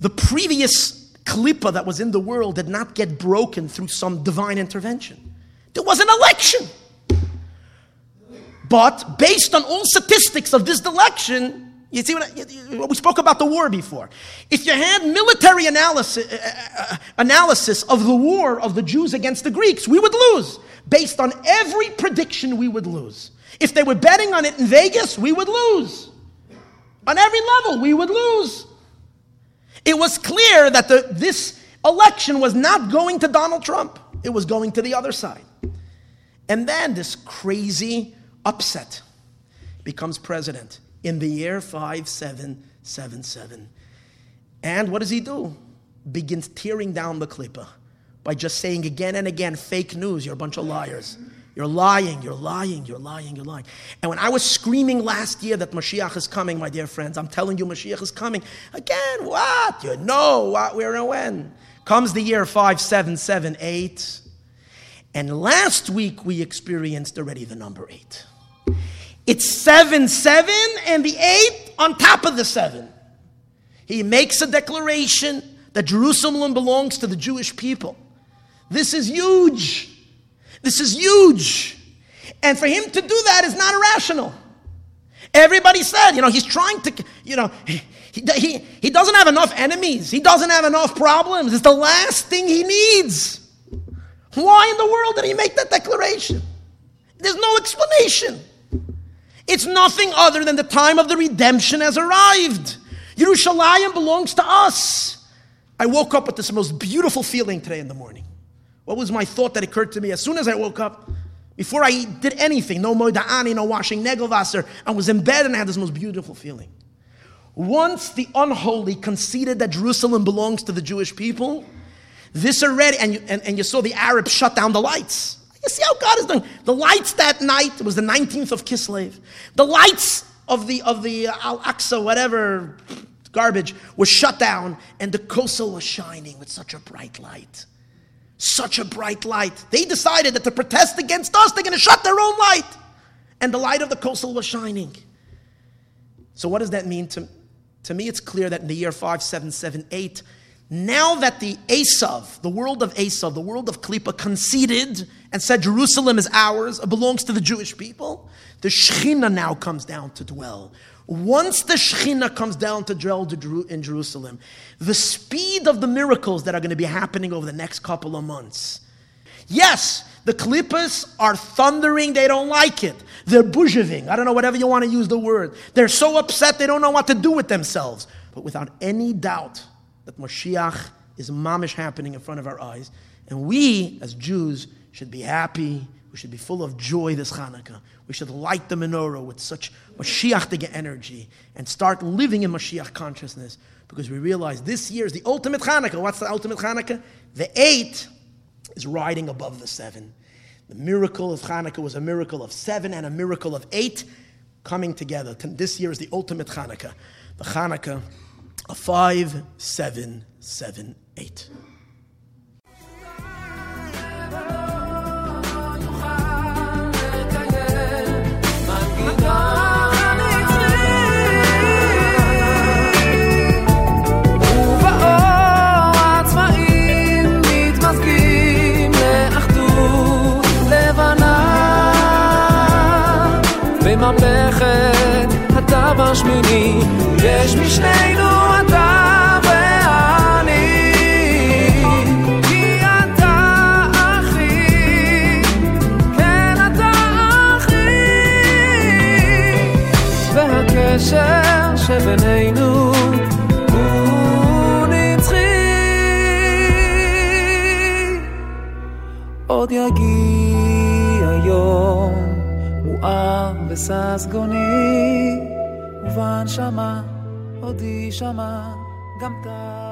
The previous klipa that was in the world did not get broken through some divine intervention. There was an election. But based on all statistics of this election, you see what, I, we spoke about the war before. If you had military analysis, uh, uh, analysis of the war of the Jews against the Greeks, we would lose. Based on every prediction, we would lose. If they were betting on it in Vegas, we would lose. On every level, we would lose. It was clear that the, this election was not going to Donald Trump, it was going to the other side. And then this crazy upset becomes president in the year 5777. And what does he do? Begins tearing down the klipa by just saying again and again, fake news, you're a bunch of liars. You're lying, you're lying, you're lying, you're lying. And when I was screaming last year that Mashiach is coming, my dear friends, I'm telling you Mashiach is coming. Again, what? You know what, where, and when. Comes the year 5778. And last week we experienced already the number eight. It's seven, seven, and the eight on top of the seven. He makes a declaration that Jerusalem belongs to the Jewish people. This is huge. This is huge. And for him to do that is not irrational. Everybody said, you know, he's trying to, you know, he, he, he doesn't have enough enemies. He doesn't have enough problems. It's the last thing he needs. Why in the world did he make that declaration? There's no explanation. It's nothing other than the time of the redemption has arrived. Yerushalayim belongs to us. I woke up with this most beautiful feeling today in the morning. What was my thought that occurred to me as soon as I woke up? Before I did anything, no moida'ani, no washing negelvasser, I was in bed and I had this most beautiful feeling. Once the unholy conceded that Jerusalem belongs to the Jewish people, this already, and you, and, and you saw the Arabs shut down the lights. You see how God is doing. The lights that night, it was the 19th of Kislev. The lights of the, of the uh, Al Aqsa, whatever garbage, was shut down, and the Kosel was shining with such a bright light. Such a bright light. They decided that to protest against us, they're going to shut their own light. And the light of the Kosel was shining. So, what does that mean? To, to me, it's clear that in the year 5778, now that the Esav, the world of Esav, the world of Klippa conceded and said Jerusalem is ours, it belongs to the Jewish people, the Shechina now comes down to dwell. Once the Shechina comes down to dwell in Jerusalem, the speed of the miracles that are going to be happening over the next couple of months. Yes, the Klippas are thundering, they don't like it. They're buzheving. I don't know, whatever you want to use the word. They're so upset they don't know what to do with themselves. But without any doubt, that Mashiach is mamish happening in front of our eyes. And we, as Jews, should be happy. We should be full of joy this Hanukkah. We should light the menorah with such Mashiach energy and start living in Mashiach consciousness because we realize this year is the ultimate Hanukkah. What's the ultimate Hanukkah? The eight is riding above the seven. The miracle of Hanukkah was a miracle of seven and a miracle of eight coming together. This year is the ultimate Hanukkah. The Hanukkah of five, seven, seven, eight. השמיני, יש משנינו אתה ואני. כי אתה אחי, כן אתה אחי, והקשר שבינינו הוא נצחי. עוד יגיע יום מואר וססגוני כמובן שמע, עוד יישמע, גם אתה.